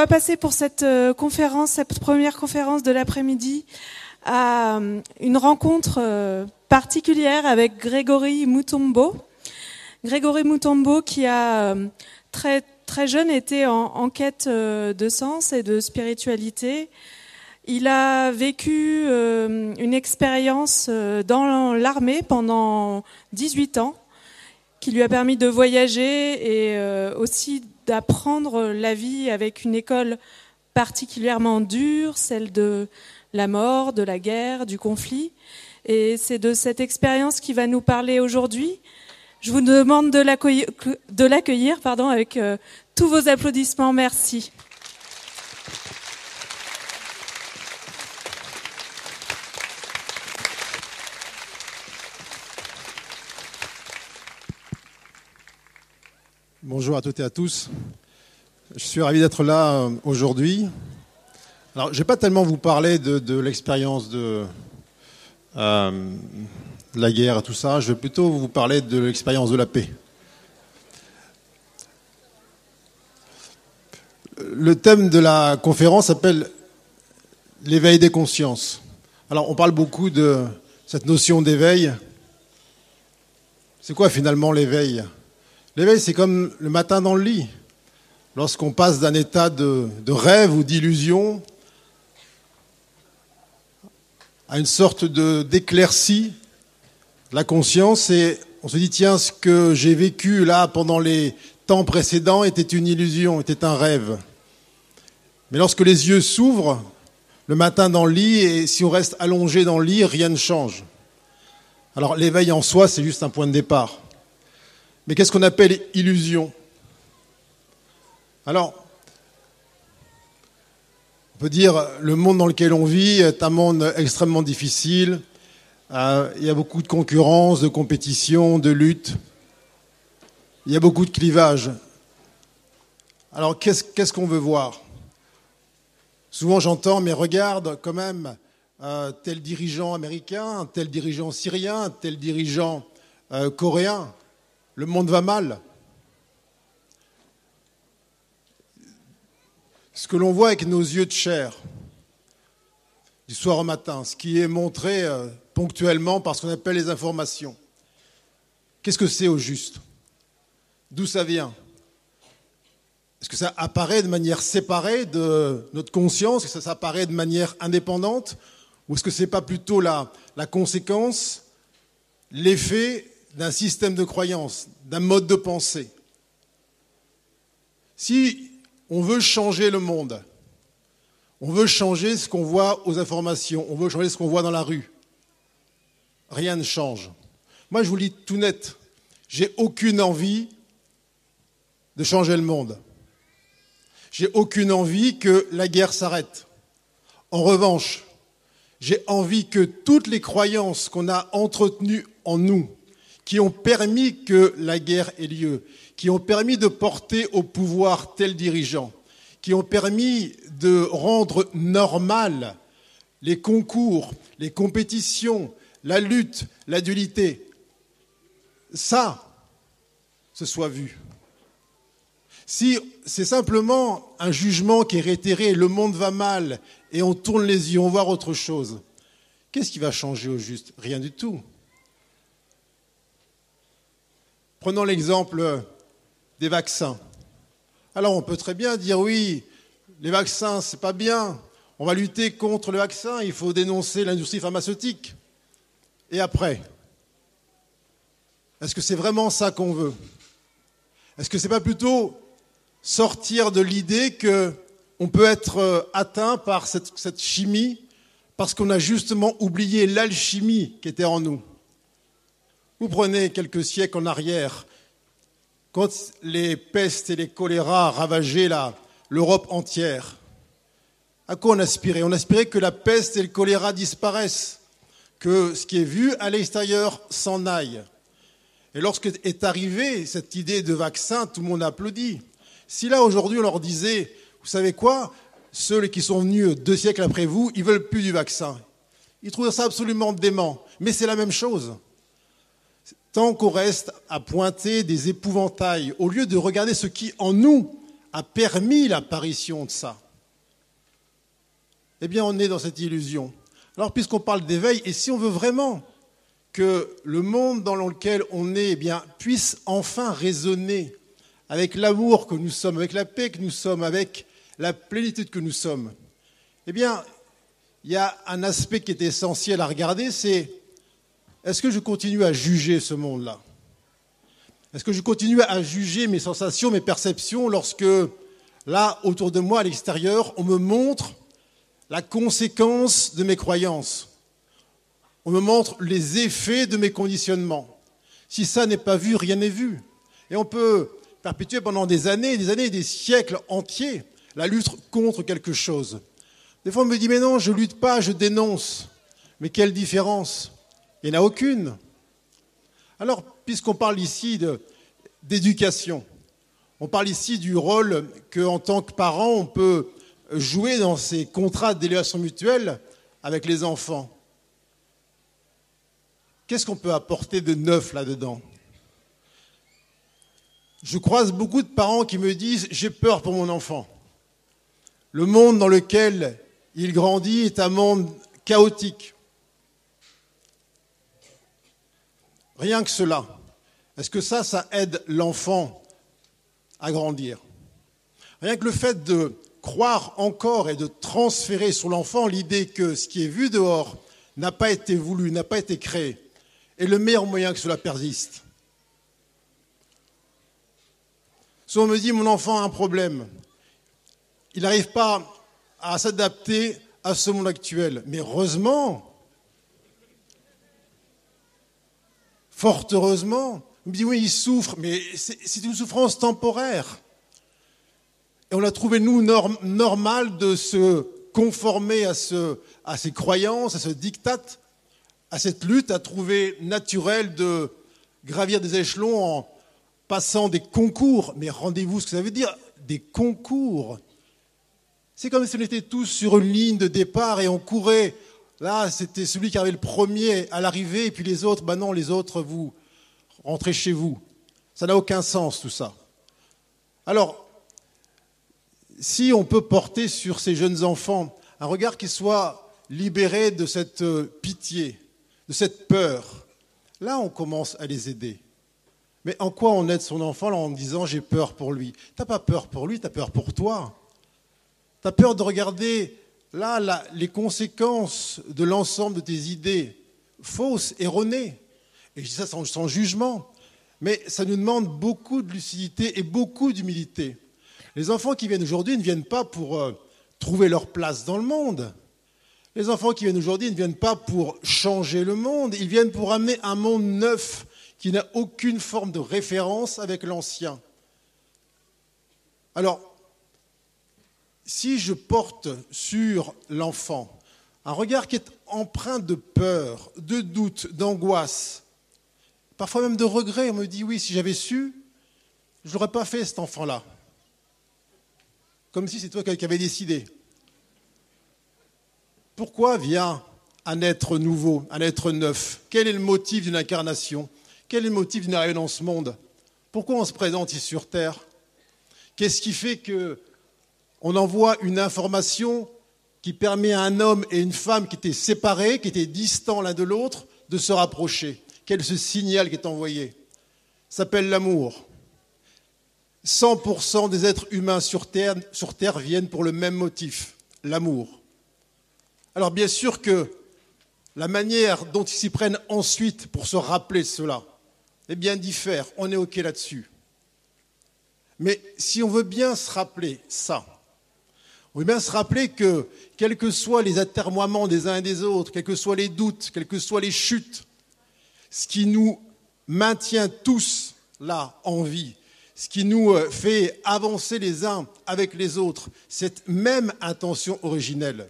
Va passer pour cette euh, conférence, cette première conférence de l'après-midi, à euh, une rencontre euh, particulière avec Grégory Mutombo. Grégory Mutombo qui a très très jeune été en, en quête de sens et de spiritualité. Il a vécu une expérience dans l'armée pendant 18 ans qui lui a permis de voyager et aussi d'apprendre la vie avec une école particulièrement dure, celle de la mort, de la guerre, du conflit. Et c'est de cette expérience qui va nous parler aujourd'hui. Je vous demande de l'accueillir avec euh, tous vos applaudissements. Merci. Bonjour à toutes et à tous. Je suis ravi d'être là euh, aujourd'hui. Alors, je ne vais pas tellement vous parler de, l'expérience de, euh, la guerre et tout ça. Je vais plutôt vous parler de l'expérience de la paix. Le thème de la conférence s'appelle l'éveil des consciences. Alors, on parle beaucoup de cette notion d'éveil. C'est quoi finalement l'éveil? L'éveil, c'est comme le matin dans le lit. Lorsqu'on passe d'un état de, rêve ou d'illusion à une sorte d'éclaircie, la conscience, et on se dit, tiens, ce que j'ai vécu là pendant les temps précédents était une illusion, était un rêve. Mais lorsque les yeux s'ouvrent, le matin dans le lit, et si on reste allongé dans le lit, rien ne change. Alors l'éveil en soi, c'est juste un point de départ. Mais qu'est-ce qu'on appelle illusion Alors, on peut dire le monde dans lequel on vit est un monde extrêmement difficile. Euh, il y a beaucoup de concurrence, de compétition, de lutte. Il y a beaucoup de clivages. Alors, qu'est-ce qu'on veut voir? Souvent, j'entends, mais regarde quand même euh, tel dirigeant américain, tel dirigeant syrien, tel dirigeant euh, coréen. Le monde va mal. Ce que l'on voit avec nos yeux de chair, du soir au matin, ce qui est montré euh, ponctuellement par ce qu'on appelle les informations. Qu'est-ce que c'est au juste? D'où ça vient? Est-ce que ça apparaît de manière séparée de notre conscience? Est-ce que ça apparaît de manière indépendante? Ou est-ce que ce n'est pas plutôt la, la conséquence, l'effet d'un système de croyance, d'un mode de pensée. Si on veut changer le monde, on veut changer ce qu'on voit aux informations, on veut changer ce qu'on voit dans la rue, rien ne change. Moi, je vous le dis tout net, j'ai aucune envie de changer le monde. J'ai aucune envie que la guerre s'arrête. En revanche, j'ai envie que toutes les croyances qu'on a entretenues en nous, qui ont permis que la guerre ait lieu, qui ont permis de porter au pouvoir tel dirigeant, qui ont permis de rendre normal les concours, les compétitions, la lutte, l'adulité. Ça, ce soit vu. Si c'est simplement un jugement qui est réitéré, le monde va mal, et on tourne les yeux, on voit autre chose, qu'est-ce qui va changer au juste? Rien du tout. Prenons l'exemple des vaccins. Alors on peut très bien dire oui, les vaccins, c'est pas bien. On va lutter contre le vaccin, il faut dénoncer l'industrie pharmaceutique. Et après Est-ce que c'est vraiment ça qu'on veut? Est-ce que c'est pas plutôt sortir de l'idée qu'on peut être euh, atteint par cette chimie parce qu'on a justement oublié l'alchimie qui était en nous? Vous prenez quelques siècles en arrière, quand les pestes et les choléras ravageaient l'Europe entière, à quoi on aspirait? On aspirait que la peste et le choléra disparaissent, que ce qui est vu à l'extérieur s'en aille. Et lorsque est arrivée cette idée de vaccin, tout le monde a applaudi. Si là aujourd'hui on leur disait, vous savez quoi, ceux qui sont venus deux siècles après vous, ils veulent plus du vaccin. Ils trouvent ça absolument dément. Mais c'est la même chose. Tant qu'on reste à pointer des épouvantails, au lieu de regarder ce qui en nous a permis l'apparition de ça Eh bien, on est dans cette illusion. Alors, puisqu'on parle d'éveil, et si on veut vraiment que le monde dans lequel on est eh bien, puisse enfin résonner avec l'amour que nous sommes, avec la paix que nous sommes, avec la plénitude que nous sommes, eh bien, il y a un aspect qui est essentiel à regarder, c'est est-ce que je continue à juger ce monde-là? Est-ce que je continue à juger mes sensations, mes perceptions lorsque, là, autour de moi, à l'extérieur, on me montre la conséquence de mes croyances? On me montre les effets de mes conditionnements. Si ça n'est pas vu, rien n'est vu. Et on peut perpétuer pendant des années, des années, des siècles entiers la lutte contre quelque chose. Des fois, on me dit, mais non, je lutte pas, je dénonce. Mais quelle différence Il n'y en a aucune. Alors, puisqu'on parle ici d'éducation, on parle ici du rôle qu'en tant que parent, on peut jouer dans ces contrats d'élévation mutuelle avec les enfants. Qu'est-ce qu'on peut apporter de neuf là-dedans? Je croise beaucoup de parents qui me disent J'ai peur pour mon enfant. Le monde dans lequel il grandit est un monde chaotique. Rien que cela. Est-ce que ça, ça aide l'enfant à grandir? Rien que le fait de croire encore et de transférer sur l'enfant l'idée que ce qui est vu dehors n'a pas été voulu, n'a pas été créé, est le meilleur moyen que cela persiste. Si on me dit mon enfant a un problème, il n'arrive pas à s'adapter à ce monde actuel. Mais heureusement, fort heureusement, on me dit oui, il souffre, mais c'est une souffrance temporaire. Et on a trouvé, nous, normal de se conformer à, à ces croyances, à ce diktat, à cette lutte, à trouver naturel de gravir des échelons en passant des concours. Mais rendez-vous ce que ça veut dire, des concours c'est comme si on était tous sur une ligne de départ et on courait. Là, c'était celui qui arrivait le premier à l'arrivée, et puis les autres, ben non, les autres, vous rentrez chez vous. Ça n'a aucun sens tout ça. Alors, si on peut porter sur ces jeunes enfants un regard qui soit libéré de cette euh, pitié, de cette peur, là on commence à les aider. Mais en quoi on aide son enfant en disant j'ai peur pour lui? T'as pas peur pour lui, tu as peur pour toi. Tu as peur de regarder là les conséquences de l'ensemble de tes idées fausses, erronées. Et je dis ça sans, jugement. Mais ça nous demande beaucoup de lucidité et beaucoup d'humilité. Les enfants qui viennent aujourd'hui ne viennent pas pour euh, trouver leur place dans le monde. Les enfants qui viennent aujourd'hui ne viennent pas pour changer le monde, ils viennent pour amener un monde neuf qui n'a aucune forme de référence avec l'ancien. Alors, si je porte sur l'enfant un regard qui est empreint de peur, de doute, d'angoisse, parfois même de regret, on me dit oui, si j'avais su, je n'aurais pas fait cet enfant-là. Comme si c'est toi qui avais décidé. Pourquoi vient un être nouveau, un être neuf? Quel est le motif d'une incarnation? Quel est le motif d'une arrivée dans ce monde? Pourquoi on se présente ici sur Terre? Qu'est-ce qui fait que on envoie une information qui permet à un homme et une femme qui étaient séparés, qui étaient distants l'un de l'autre, de se rapprocher. Quel est ce signal qui est envoyé s'appelle l'amour. 100% des êtres humains sur terre, viennent pour le même motif, l'amour. Alors bien sûr que la manière dont ils s'y prennent ensuite pour se rappeler cela, eh bien diffère, on est OK là-dessus. Mais si on veut bien se rappeler ça, on veut bien se rappeler que, quels que soient les atermoiements des uns et des autres, quels que soient les doutes, quelles que soient les chutes, ce qui nous maintient tous là en vie, ce qui nous euh, fait avancer les uns avec les autres, cette même intention originelle.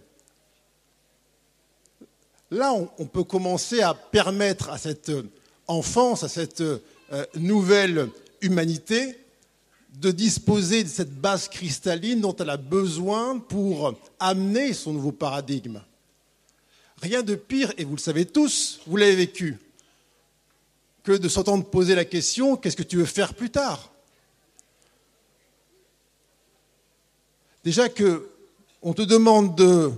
Là, on peut commencer à permettre à cette euh, enfance, à cette euh, nouvelle humanité, de disposer de cette base cristalline dont elle a besoin pour amener son nouveau paradigme. Rien de pire, et vous le savez tous, vous l'avez vécu, que de s'entendre poser la question qu'est-ce que tu veux faire plus tard? Déjà que on te demande de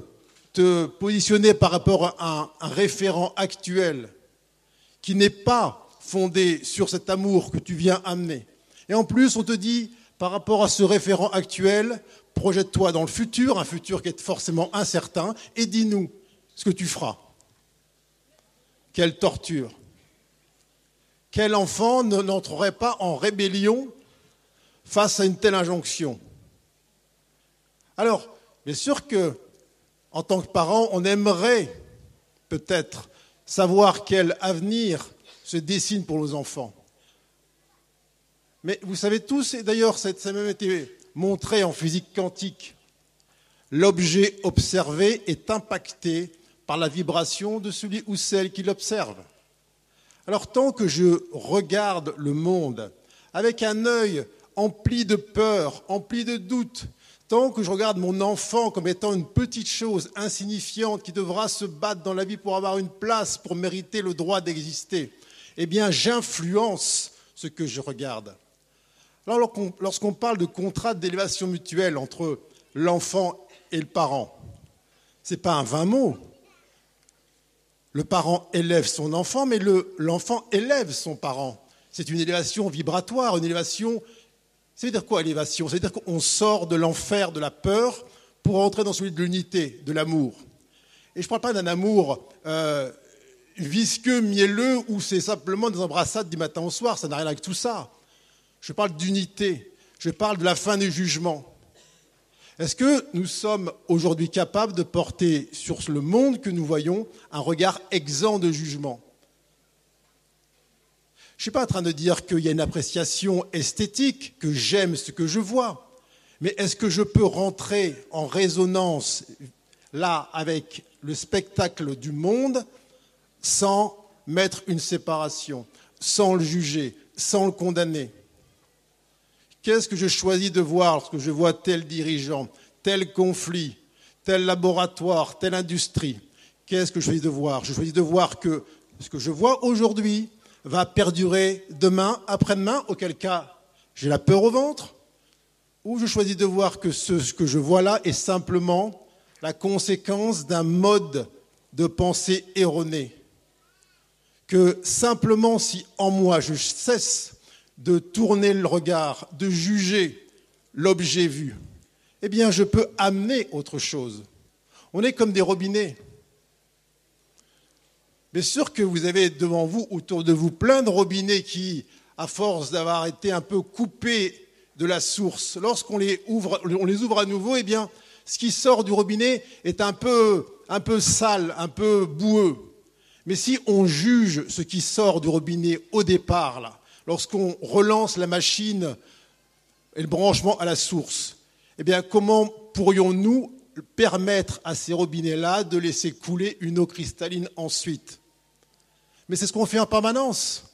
te positionner par rapport à un, référent actuel qui n'est pas fondé sur cet amour que tu viens amener. Et en plus, on te dit, par rapport à ce référent actuel, projette-toi dans le futur, un futur qui est forcément incertain, et dis-nous ce que tu feras. Quelle torture. Quel enfant n'entrerait pas en rébellion face à une telle injonction? Alors, bien sûr que, en tant que parent, on aimerait peut-être savoir quel avenir se dessine pour nos enfants. Mais vous savez tous, et d'ailleurs ça a même été montré en physique quantique, l'objet observé est impacté par la vibration de celui ou celle qui l'observe. Alors tant que je regarde le monde avec un œil empli de peur, empli de doute, tant que je regarde mon enfant comme étant une petite chose insignifiante qui devra se battre dans la vie pour avoir une place, pour mériter le droit d'exister, eh bien j'influence ce que je regarde. Lorsqu'on parle de contrat d'élévation mutuelle entre l'enfant et le parent, ce n'est pas un vain mot, le parent élève son enfant, mais l'enfant élève son parent. C'est une élévation vibratoire, une élévation. Ça veut dire quoi élévation? Ça veut dire qu'on sort de l'enfer de la peur pour entrer dans celui de l'unité, de l'amour. Et je ne parle pas d'un amour euh, visqueux, mielleux, où c'est simplement des embrassades du matin au soir, ça n'a rien avec tout ça. Je parle d'unité, je parle de la fin du jugement. Est-ce que nous sommes aujourd'hui capables de porter sur le monde que nous voyons un regard exempt de jugement? Je ne suis pas en train de dire qu'il y a une appréciation esthétique, que j'aime ce que je vois, mais est-ce que je peux rentrer en résonance là avec le spectacle du monde sans mettre une séparation, sans le juger, sans le condamner? Qu'est-ce que je choisis de voir lorsque je vois tel dirigeant, tel conflit, tel laboratoire, telle industrie? Qu'est-ce que je choisis de voir? Je choisis de voir que ce que je vois aujourd'hui va perdurer demain, après-demain, auquel cas j'ai la peur au ventre, ou je choisis de voir que ce que je vois là est simplement la conséquence d'un mode de pensée erroné. Que simplement si en moi je cesse de tourner le regard, de juger l'objet vu, eh bien, je peux amener autre chose. On est comme des robinets. Bien sûr que vous avez devant vous, autour de vous, plein de robinets qui, à force d'avoir été un peu coupés de la source, lorsqu'on les ouvre, à nouveau, eh bien, ce qui sort du robinet est un peu, un peu sale, un peu boueux. Mais si on juge ce qui sort du robinet au départ, là, lorsqu'on relance la machine et le branchement à la source, eh bien, comment pourrions-nous permettre à ces robinets-là de laisser couler une eau cristalline ensuite? Mais c'est ce qu'on fait en permanence.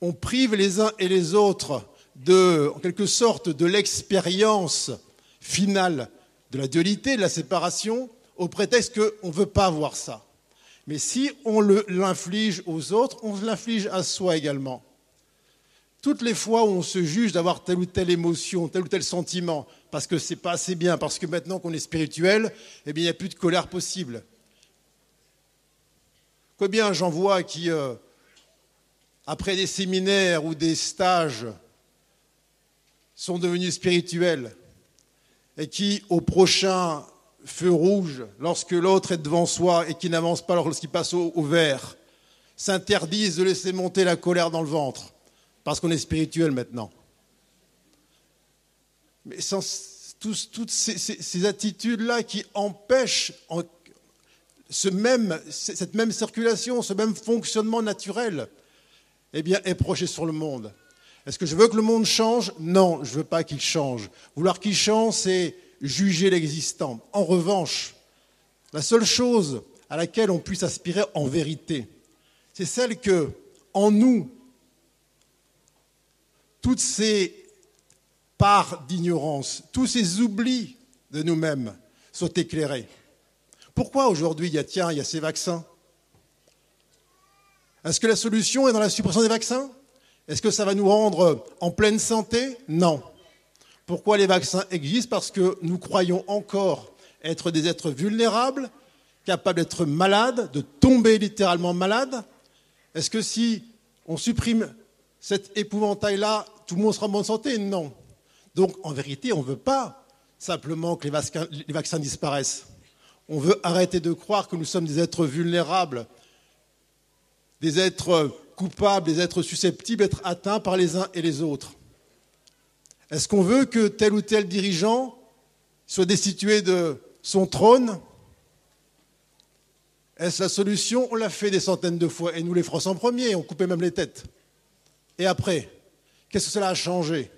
On prive les uns et les autres de, en quelque sorte, de l'expérience finale de la dualité, de la séparation, au prétexte qu'on ne veut pas voir ça. Mais si on l'inflige aux autres, on l'inflige à soi également. Toutes les fois où on se juge d'avoir telle ou telle émotion, tel ou tel sentiment, parce que c'est pas assez bien, parce que maintenant qu'on est spirituel, eh bien, il n'y a plus de colère possible. Combien j'en vois qui, euh, après des séminaires ou des stages, sont devenus spirituels et qui, au prochain feu rouge, lorsque l'autre est devant soi et qui n'avance pas lorsqu'il passe au vert, s'interdisent de laisser monter la colère dans le ventre parce qu'on est spirituel maintenant. Mais sans toutes ces, attitudes-là qui empêchent cette même circulation, ce même fonctionnement naturel, eh bien, est projeté sur le monde. Est-ce que je veux que le monde change? Non, je ne veux pas qu'il change. Vouloir qu'il change, c'est juger l'existant. En revanche, la seule chose à laquelle on puisse aspirer en vérité, c'est celle que, en nous, toutes ces parts d'ignorance, tous ces oublis de nous-mêmes sont éclairés. Pourquoi aujourd'hui il y a, tiens, il y a ces vaccins? Est-ce que la solution est dans la suppression des vaccins? Est-ce que ça va nous rendre en pleine santé? Non. Pourquoi les vaccins existent? Parce que nous croyons encore être des êtres vulnérables, capables d'être malades, de tomber littéralement malades. Est-ce que si on supprime cet épouvantail-là, tout le monde sera en bonne santé Non. Donc en vérité, on ne veut pas simplement que les vaccins, les vaccins disparaissent. On veut arrêter de croire que nous sommes des êtres vulnérables, des êtres coupables, des êtres susceptibles d'être atteints par les uns et les autres. Est-ce qu'on veut que tel ou tel dirigeant soit destitué de son trône? Est-ce la solution? On l'a fait des centaines de fois, et nous les Français en premier, on coupait même les têtes. Et après, qu'est-ce que cela a changé?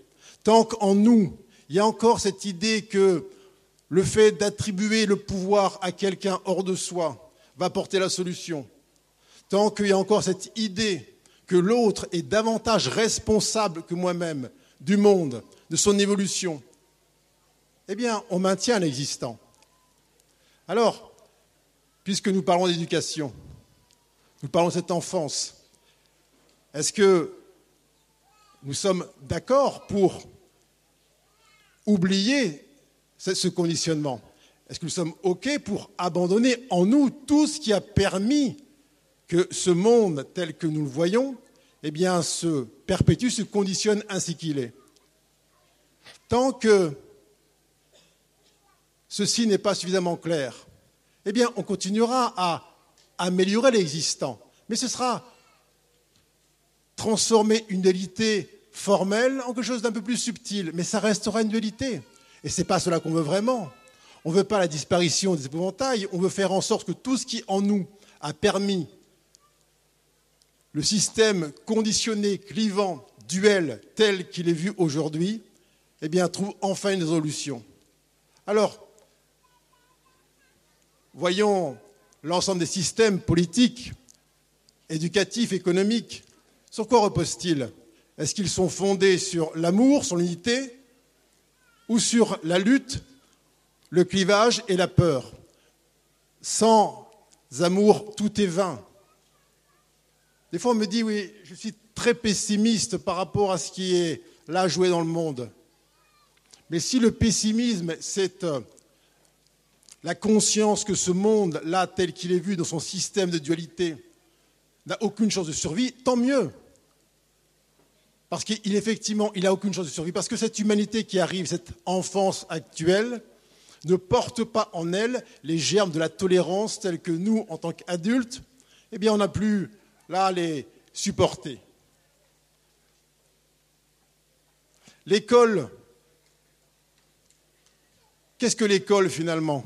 Tant qu'en nous, il y a encore cette idée que le fait d'attribuer le pouvoir à quelqu'un hors de soi va porter la solution. Tant qu'il y a encore cette idée que l'autre est davantage responsable que moi-même du monde, de son évolution, eh bien, on maintient l'existant. Alors, puisque nous parlons d'éducation, nous parlons de cette enfance, est-ce que nous sommes d'accord pour oublier ce conditionnement Est-ce que nous sommes OK pour abandonner en nous tout ce qui a permis que ce monde tel que nous le voyons eh se perpétue, se conditionne ainsi qu'il est? Tant que ceci n'est pas suffisamment clair, eh on continuera à améliorer l'existant. Mais ce sera transformer une dualité formelle en quelque chose d'un peu plus subtil, mais ça restera une dualité. Et ce n'est pas cela qu'on veut vraiment. On ne veut pas la disparition des épouvantails, on veut faire en sorte que tout ce qui en nous a permis le système conditionné, clivant, duel tel qu'il est vu aujourd'hui, eh bien, trouve enfin une résolution. Alors, voyons l'ensemble des systèmes politiques, éducatifs, économiques. Sur quoi reposent-ils Est-ce qu'ils sont fondés sur l'amour, sur l'unité, ou sur la lutte, le clivage et la peur Sans amour, tout est vain. Des fois, on me dit, oui, je suis très pessimiste par rapport à ce qui est là joué dans le monde. Mais si le pessimisme, c'est euh, la conscience que ce monde, là, tel qu'il est vu dans son système de dualité, n'a aucune chance de survie, tant mieux. Parce qu'il effectivement, il n'a aucune chance de survie. Parce que cette humanité qui arrive, cette enfance actuelle, ne porte pas en elle les germes de la tolérance tels que nous, en tant qu'adultes, eh bien, on n'a plus là à les supporter. L'école Qu'est-ce que l'école finalement?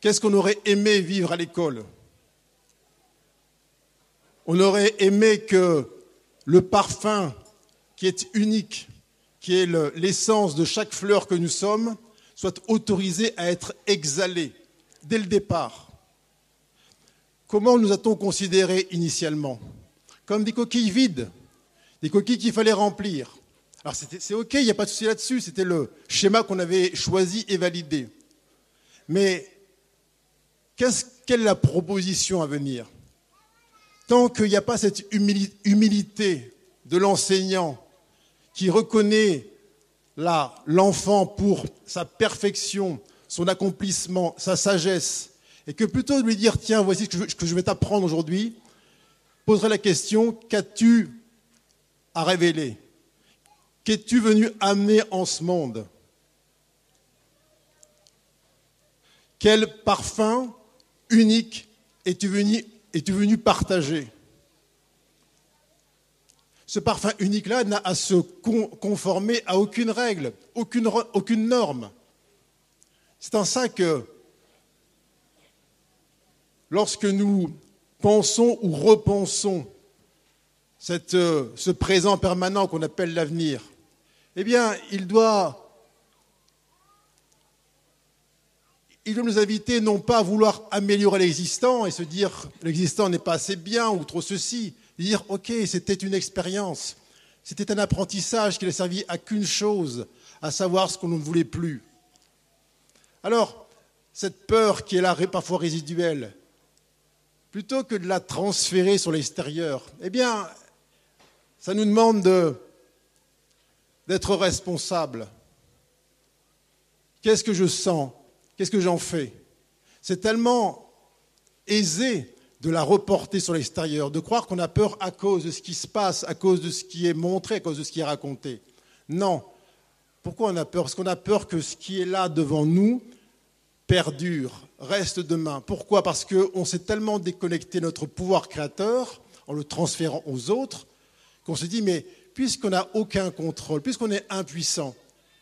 Qu'est-ce qu'on aurait aimé vivre à l'école? On aurait aimé que le parfum qui est unique, qui est l'essence de chaque fleur que nous sommes, soit autorisé à être exhalé dès le départ. Comment nous a-t-on considérés initialement? Comme des coquilles vides, des coquilles qu'il fallait remplir. Alors c'est OK, il n'y a pas de souci là-dessus, c'était le schéma qu'on avait choisi et validé. Mais quelle est la proposition à venir? Tant qu'il n'y a pas cette humilité de l'enseignant qui reconnaît l'enfant pour sa perfection, son accomplissement, sa sagesse, et que plutôt de lui dire tiens, voici ce que je vais t'apprendre aujourd'hui, poserait la question qu'as-tu à révéler? Qu'es-tu venu amener en ce monde? Quel parfum unique es-tu venu, venu, partager Ce parfum unique-là n'a à se conformer à aucune règle, aucune, norme. C'est en ça que lorsque nous pensons ou repensons euh, ce présent permanent qu'on appelle l'avenir, eh bien, il doit, il doit nous inviter non pas à vouloir améliorer l'existant et se dire l'existant n'est pas assez bien ou trop ceci, dire ok, c'était une expérience, c'était un apprentissage qui n'a servi à qu'une chose, à savoir ce qu'on ne voulait plus. Alors, cette peur qui est là parfois résiduelle, plutôt que de la transférer sur l'extérieur, eh bien, ça nous demande de d'être responsable. Qu'est-ce que je sens? Qu'est-ce que j'en fais? C'est tellement aisé de la reporter sur l'extérieur, de croire qu'on a peur à cause de ce qui se passe, à cause de ce qui est montré, à cause de ce qui est raconté. Non. Pourquoi on a peur? Parce qu'on a peur que ce qui est là devant nous perdure, reste demain. Pourquoi? Parce qu'on s'est tellement déconnecté notre pouvoir créateur en le transférant aux autres qu'on se dit, mais puisqu'on n'a aucun contrôle, puisqu'on est impuissant,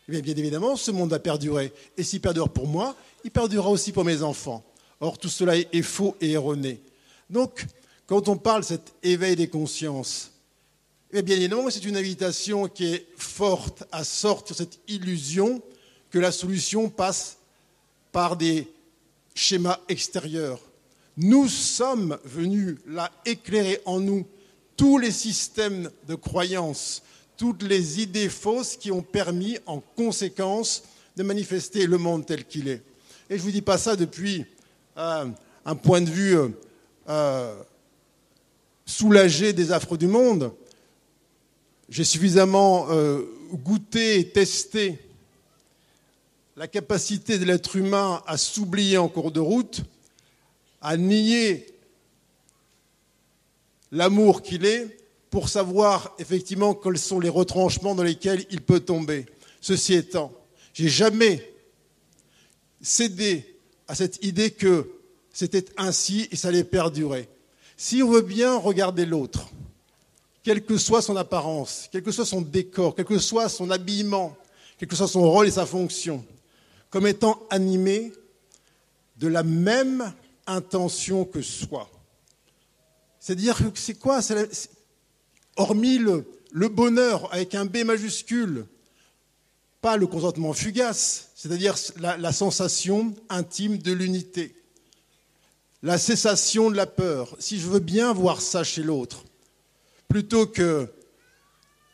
eh bien, évidemment, ce monde va perdurer. Et s'il perdure pour moi, il perdurera aussi pour mes enfants. Or, tout cela est faux et erroné. Donc, quand on parle de cet éveil des consciences, eh bien évidemment, c'est une invitation qui est forte à sortir cette illusion que la solution passe par des schémas extérieurs. Nous sommes venus là éclairer en nous tous les systèmes de croyances, toutes les idées fausses qui ont permis en conséquence de manifester le monde tel qu'il est. Et je ne vous dis pas ça depuis euh, un point de vue euh, euh, soulagé des affres du monde. J'ai suffisamment goûté et testé la capacité de l'être humain à s'oublier en cours de route, à nier l'amour qu'il est, pour savoir effectivement quels sont les retranchements dans lesquels il peut tomber. Ceci étant, j'ai jamais cédé à cette idée que c'était ainsi et ça allait perdurer. Si on veut bien regarder l'autre, quelle que soit son apparence, quel que soit son décor, quel que soit son habillement, quel que soit son rôle et sa fonction, comme étant animé de la même intention que soi. C'est-à-dire que c'est quoi? Hormis le, bonheur avec un B majuscule, pas le consentement fugace, c'est-à-dire la, sensation intime de l'unité, la cessation de la peur, si je veux bien voir ça chez l'autre, plutôt que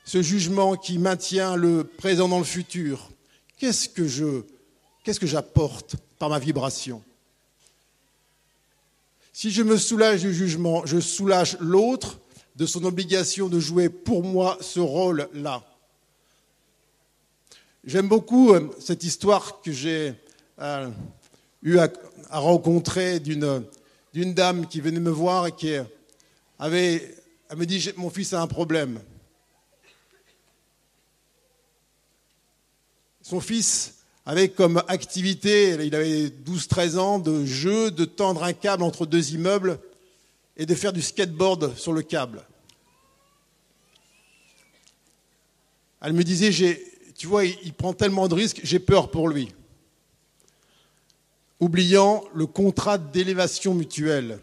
ce jugement qui maintient le présent dans le futur, qu'est-ce que qu'est-ce que j'apporte par ma vibration? Si je me soulage du jugement, je soulage l'autre de son obligation de jouer pour moi ce rôle-là. J'aime beaucoup euh, cette histoire que j'ai euh, eu à, rencontrer d'une, dame qui venait me voir et qui avait, me dit, mon fils a un problème. Son fils avec comme activité, il avait 12-13 ans, de jeu, de tendre un câble entre deux immeubles et de faire du skateboard sur le câble. Elle me disait, tu vois, il prend tellement de risques, j'ai peur pour lui. Oubliant le contrat d'élévation mutuelle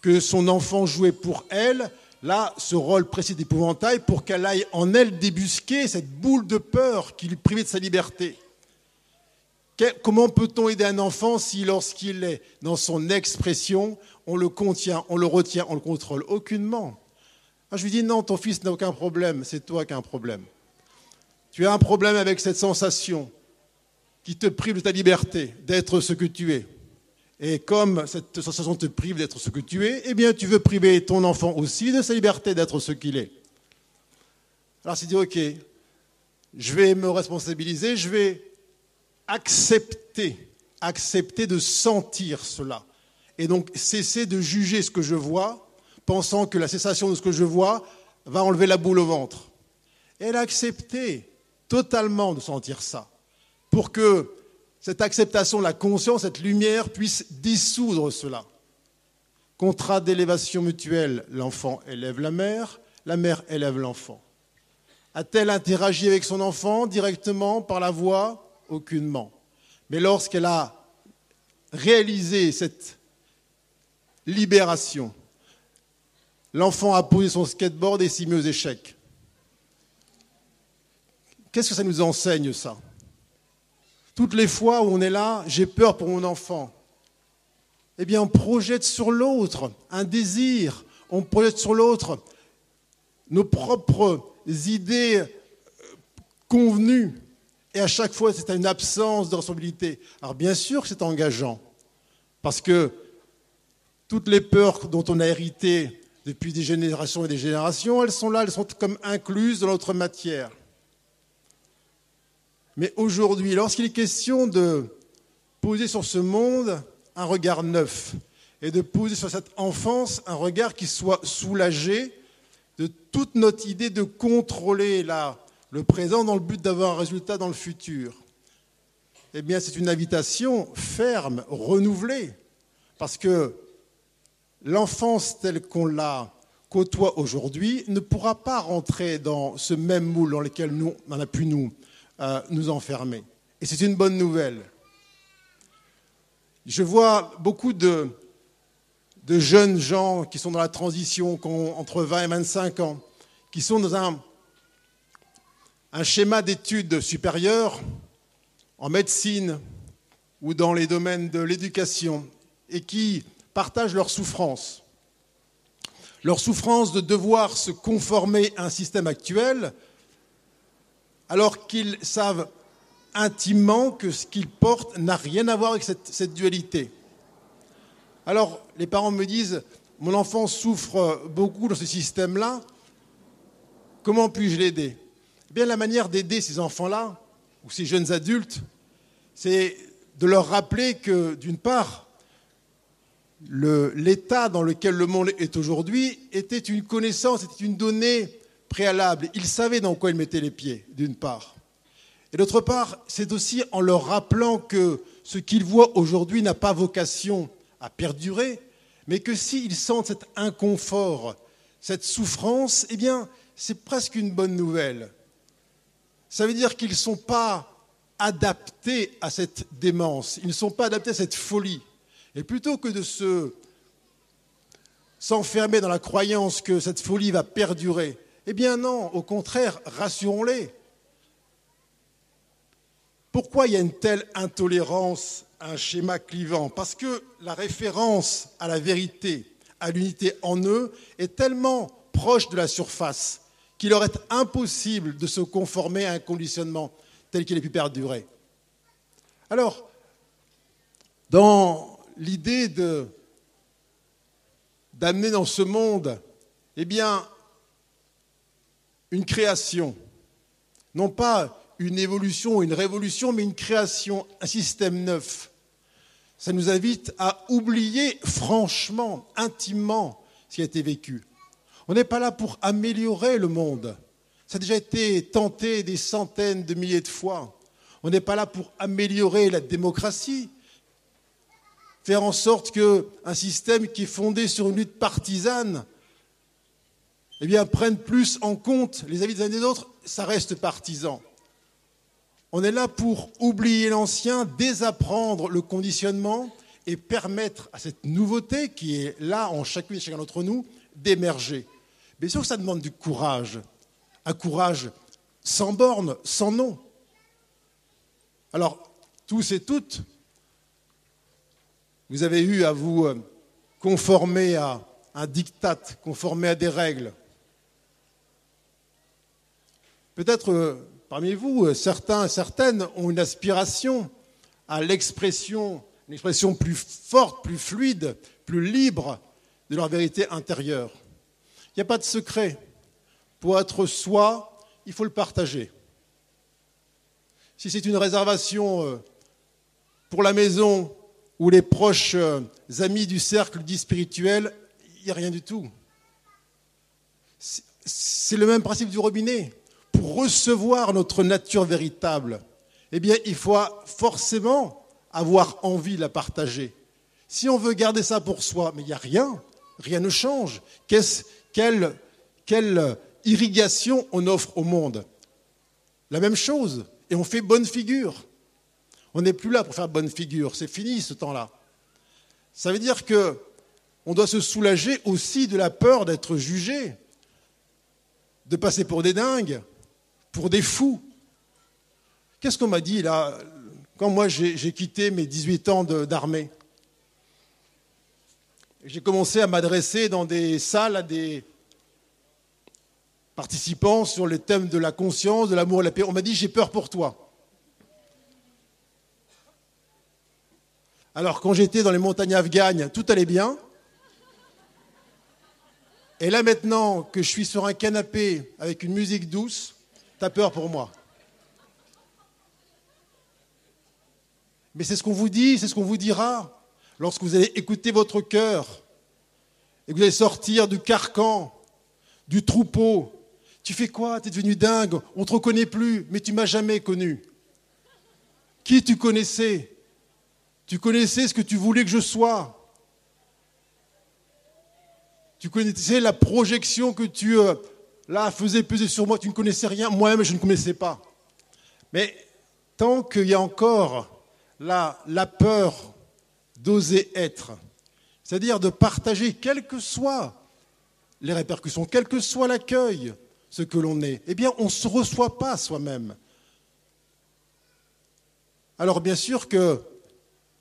que son enfant jouait pour elle, là, ce rôle précis d'épouvantail pour qu'elle aille en elle débusquer cette boule de peur qui lui privait de sa liberté. Comment peut-on aider un enfant si lorsqu'il est dans son expression, on le contient, on le retient, on le contrôle Aucunement? Ah, je lui dis non, ton fils n'a aucun problème, c'est toi qui as un problème. Tu as un problème avec cette sensation qui te prive de ta liberté d'être ce que tu es. Et comme cette sensation te prive d'être ce que tu es, eh bien tu veux priver ton enfant aussi de sa liberté d'être ce qu'il est. Alors c'est dit, ok, je vais me responsabiliser, je vais accepter, accepter de sentir cela. Et donc cesser de juger ce que je vois, pensant que la cessation de ce que je vois va enlever la boule au ventre. Elle a accepté totalement de sentir ça, pour que cette acceptation la conscience, cette lumière puisse dissoudre cela. Contrat d'élévation mutuelle, l'enfant élève la mère, la mère élève l'enfant. A-t-elle interagi avec son enfant directement par la voix aucunement. Mais lorsqu'elle a réalisé cette libération, l'enfant a posé son skateboard et s'est mis aux échecs. Qu'est-ce que ça nous enseigne, ça? Toutes les fois où on est là, j'ai peur pour mon enfant. Eh bien, on projette sur l'autre un désir, on projette sur l'autre nos propres idées convenues. Et à chaque fois, c'est une absence de responsabilité. Alors bien sûr que c'est engageant, parce que toutes les peurs dont on a hérité depuis des générations et des générations, elles sont là, elles sont comme incluses dans notre matière. Mais aujourd'hui, lorsqu'il est question de poser sur ce monde un regard neuf et de poser sur cette enfance un regard qui soit soulagé de toute notre idée de contrôler la, le présent dans le but d'avoir un résultat dans le futur, eh bien c'est une invitation ferme, renouvelée, parce que l'enfance telle qu'on la côtoie aujourd'hui ne pourra pas rentrer dans ce même moule dans lequel on a pu nous, euh, nous enfermer. Et c'est une bonne nouvelle. Je vois beaucoup de, de jeunes gens qui sont dans la transition, qui ont entre 20 et 25 ans, qui sont dans un, un schéma d'études supérieures en médecine ou dans les domaines de l'éducation et qui partagent leur souffrance. Leur souffrance de devoir se conformer à un système actuel alors qu'ils savent intimement que ce qu'ils portent n'a rien à voir avec cette, cette dualité. Alors, les parents me disent, mon enfant souffre beaucoup dans ce système-là, comment puis-je l'aider? Bien, la manière d'aider ces enfants-là, ou ces jeunes adultes, c'est de leur rappeler que, d'une part, l'état dans lequel le monde est aujourd'hui était une connaissance, était une donnée préalable. Ils savaient dans quoi ils mettaient les pieds, d'une part. Et d'autre part, c'est aussi en leur rappelant que ce qu'ils voient aujourd'hui n'a pas vocation à perdurer, mais que s'ils sentent cet inconfort, cette souffrance, eh bien, c'est presque une bonne nouvelle. Ça veut dire qu'ils ne sont pas adaptés à cette démence, ils ne sont pas adaptés à cette folie. Et plutôt que de se s'enfermer dans la croyance que cette folie va perdurer, eh bien non, au contraire, rassurons-les. Pourquoi il y a une telle intolérance un schéma clivant, parce que la référence à la vérité, à l'unité en eux, est tellement proche de la surface qu'il leur est impossible de se conformer à un conditionnement tel qu'il ait pu perdurer. Alors, dans l'idée d'amener dans ce monde, eh bien, une création, non pas une évolution ou une révolution, mais une création, un système neuf, ça nous invite à oublier franchement, intimement ce qui a été vécu. On n'est pas là pour améliorer le monde. Ça a déjà été tenté des centaines de milliers de fois. On n'est pas là pour améliorer la démocratie, faire en sorte qu'un système qui est fondé sur une lutte partisane eh bien, prenne plus en compte les avis des uns et des autres, ça reste partisan. On est là pour oublier l'ancien, désapprendre le conditionnement et permettre à cette nouveauté qui est là en chacune et chacun d'entre nous d'émerger. Bien sûr que ça demande du courage, un courage sans borne, sans nom. Alors, tous et toutes, vous avez eu à vous euh, conformer à un diktat, conformer à des règles. Peut-être euh, Parmi vous, euh, certains, certaines ont une aspiration à l'expression, une expression plus forte, plus fluide, plus libre de leur vérité intérieure. Il n'y a pas de secret. Pour être soi, il faut le partager. Si c'est une réservation euh, pour la maison ou les proches euh, amis du cercle dit spirituel, il n'y a rien du tout. C'est le même principe du robinet pour recevoir notre nature véritable, eh bien, il faut forcément avoir envie de la partager. Si on veut garder ça pour soi, mais il n'y a rien, rien ne change. Quelle, irrigation on offre au monde? La même chose, et on fait bonne figure. On n'est plus là pour faire bonne figure, c'est fini ce temps-là. Ça veut dire que on doit se soulager aussi de la peur d'être jugé, de passer pour des dingues, pour des fous. Qu'est-ce qu'on m'a dit là quand moi j'ai quitté mes 18 ans d'armée? J'ai commencé à m'adresser dans des salles à des participants sur le thème de la conscience, de l'amour et de la paix. On m'a dit j'ai peur pour toi. Alors quand j'étais dans les montagnes afghanes, tout allait bien. Et là maintenant que je suis sur un canapé avec une musique douce, T'as peur pour moi. Mais c'est ce qu'on vous dit, c'est ce qu'on vous dira lorsque vous allez écouter votre cœur et que vous allez sortir du carcan, du troupeau. Tu fais quoi? Tu es devenu dingue, on ne te reconnaît plus, mais tu m'as jamais connu. Qui tu connaissais? Tu connaissais ce que tu voulais que je sois. Tu connaissais la projection que tu euh, là, faisais peser sur moi. Tu ne connaissais rien. Moi-même, je ne connaissais pas. Mais tant qu'il y a encore là, la peur d'oser être, c'est-à-dire de partager, quelles que soient les répercussions, quel que soit l'accueil, ce que l'on est, eh bien, on ne se reçoit pas soi-même. Alors, bien sûr que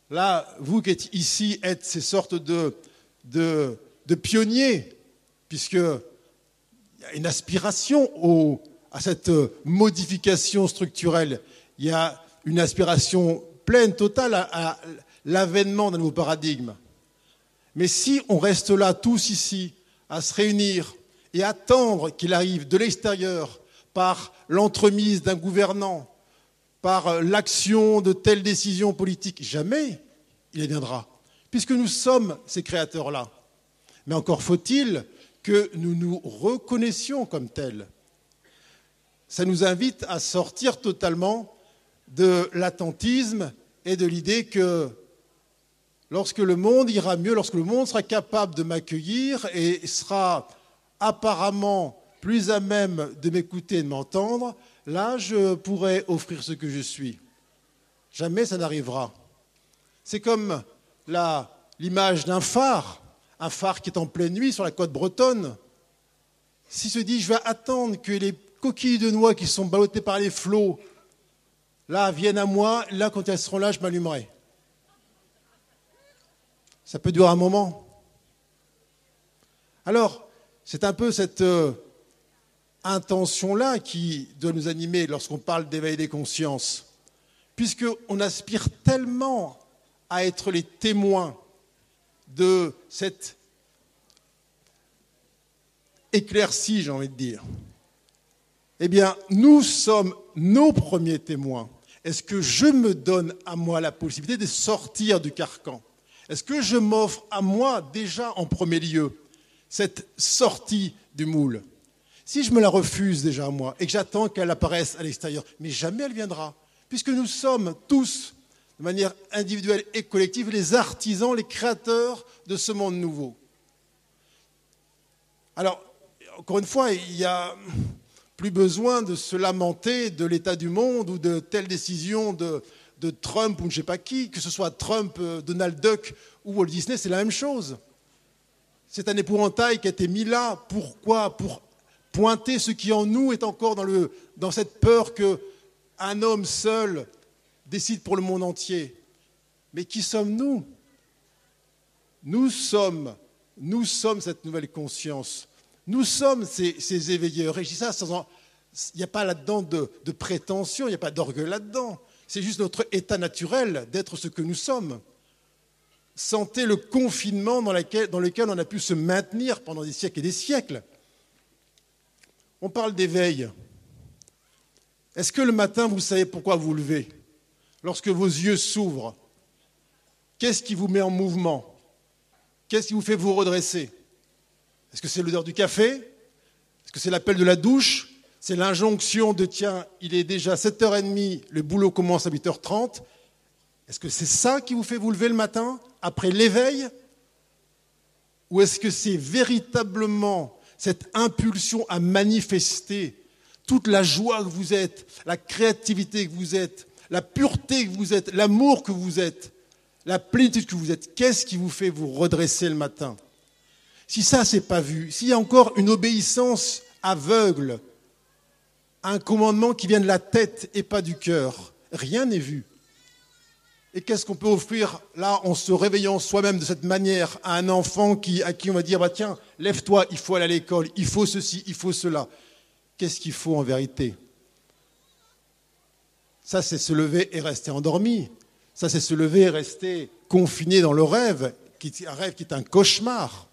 là, vous qui êtes ici, êtes ces sortes de, pionniers, puisqu'il y a une aspiration à cette modification structurelle. Il y a une aspiration pleine, totale à, l'avènement d'un nouveau paradigme. Mais si on reste là, tous ici, à se réunir et attendre qu'il arrive de l'extérieur par l'entremise d'un gouvernant, par l'action de telles décisions politiques, jamais il viendra, puisque nous sommes ces créateurs-là. Mais encore faut-il que nous nous reconnaissions comme tels. Ça nous invite à sortir totalement de l'attentisme et de l'idée que lorsque le monde ira mieux, lorsque le monde sera capable de m'accueillir et sera apparemment plus à même de m'écouter et de m'entendre, là je pourrai offrir ce que je suis. Jamais ça n'arrivera. C'est comme l'image d'un phare, un phare qui est en pleine nuit sur la côte bretonne. S'il se dit, je vais attendre que les coquilles de noix qui sont ballottées par les flots là, viennent à moi, là, quand elles seront là, je m'allumerai. Ça peut durer un moment. Alors, c'est un peu cette euh, intention-là qui doit nous animer lorsqu'on parle d'éveil des consciences, puisqu'on aspire tellement à être les témoins de cette éclaircie, j'ai envie de dire. Eh bien, nous sommes nos premiers témoins. Est-ce que je me donne à moi la possibilité de sortir du carcan? Est-ce que je m'offre à moi déjà en premier lieu cette sortie du moule? Si je me la refuse déjà à moi et que j'attends qu'elle apparaisse à l'extérieur, mais jamais elle viendra, puisque nous sommes tous, de manière individuelle et collective, les artisans, les créateurs de ce monde nouveau. Alors, encore une fois, il y a plus besoin de se lamenter de l'état du monde ou de telle décision de, Trump ou je ne sais pas qui, que ce soit Trump, euh, Donald Duck ou Walt Disney, c'est la même chose. C'est un épouvantail qui a été mis là. Pourquoi? Pour pointer ce qui en nous est encore dans, le, dans cette peur qu'un homme seul décide pour le monde entier. Mais qui sommes-nous Nous? Sommes, nous sommes cette nouvelle conscience. Nous sommes ces, éveilleurs. Et je dis ça sans. Il n'y a pas là-dedans de, prétention, il n'y a pas d'orgueil là-dedans. C'est juste notre état naturel d'être ce que nous sommes. Sentez le confinement dans, lequel on a pu se maintenir pendant des siècles et des siècles. On parle d'éveil. Est-ce que le matin, vous savez pourquoi vous levez? Lorsque vos yeux s'ouvrent, qu'est-ce qui vous met en mouvement? Qu'est-ce qui vous fait vous redresser? Est-ce que c'est l'odeur du café? Est-ce que c'est l'appel de la douche? C'est l'injonction de tiens, il est déjà 7h30, le boulot commence à 8h30. Est-ce que c'est ça qui vous fait vous lever le matin après l'éveil? Ou est-ce que c'est véritablement cette impulsion à manifester toute la joie que vous êtes, la créativité que vous êtes, la pureté que vous êtes, l'amour que vous êtes, la plénitude que vous êtes? Qu'est-ce qui vous fait vous redresser le matin? Si ça, c'est pas vu, s'il y a encore une obéissance aveugle un commandement qui vient de la tête et pas du cœur, rien n'est vu. Et qu'est-ce qu'on peut offrir là en se réveillant soi-même de cette manière à un enfant à qui on va dire bah, tiens, lève-toi, il faut aller à l'école, il faut ceci, il faut cela. Qu'est-ce qu'il faut en vérité? Ça, c'est se lever et rester endormi. Ça, c'est se lever et rester confiné dans le rêve, un rêve qui est un cauchemar.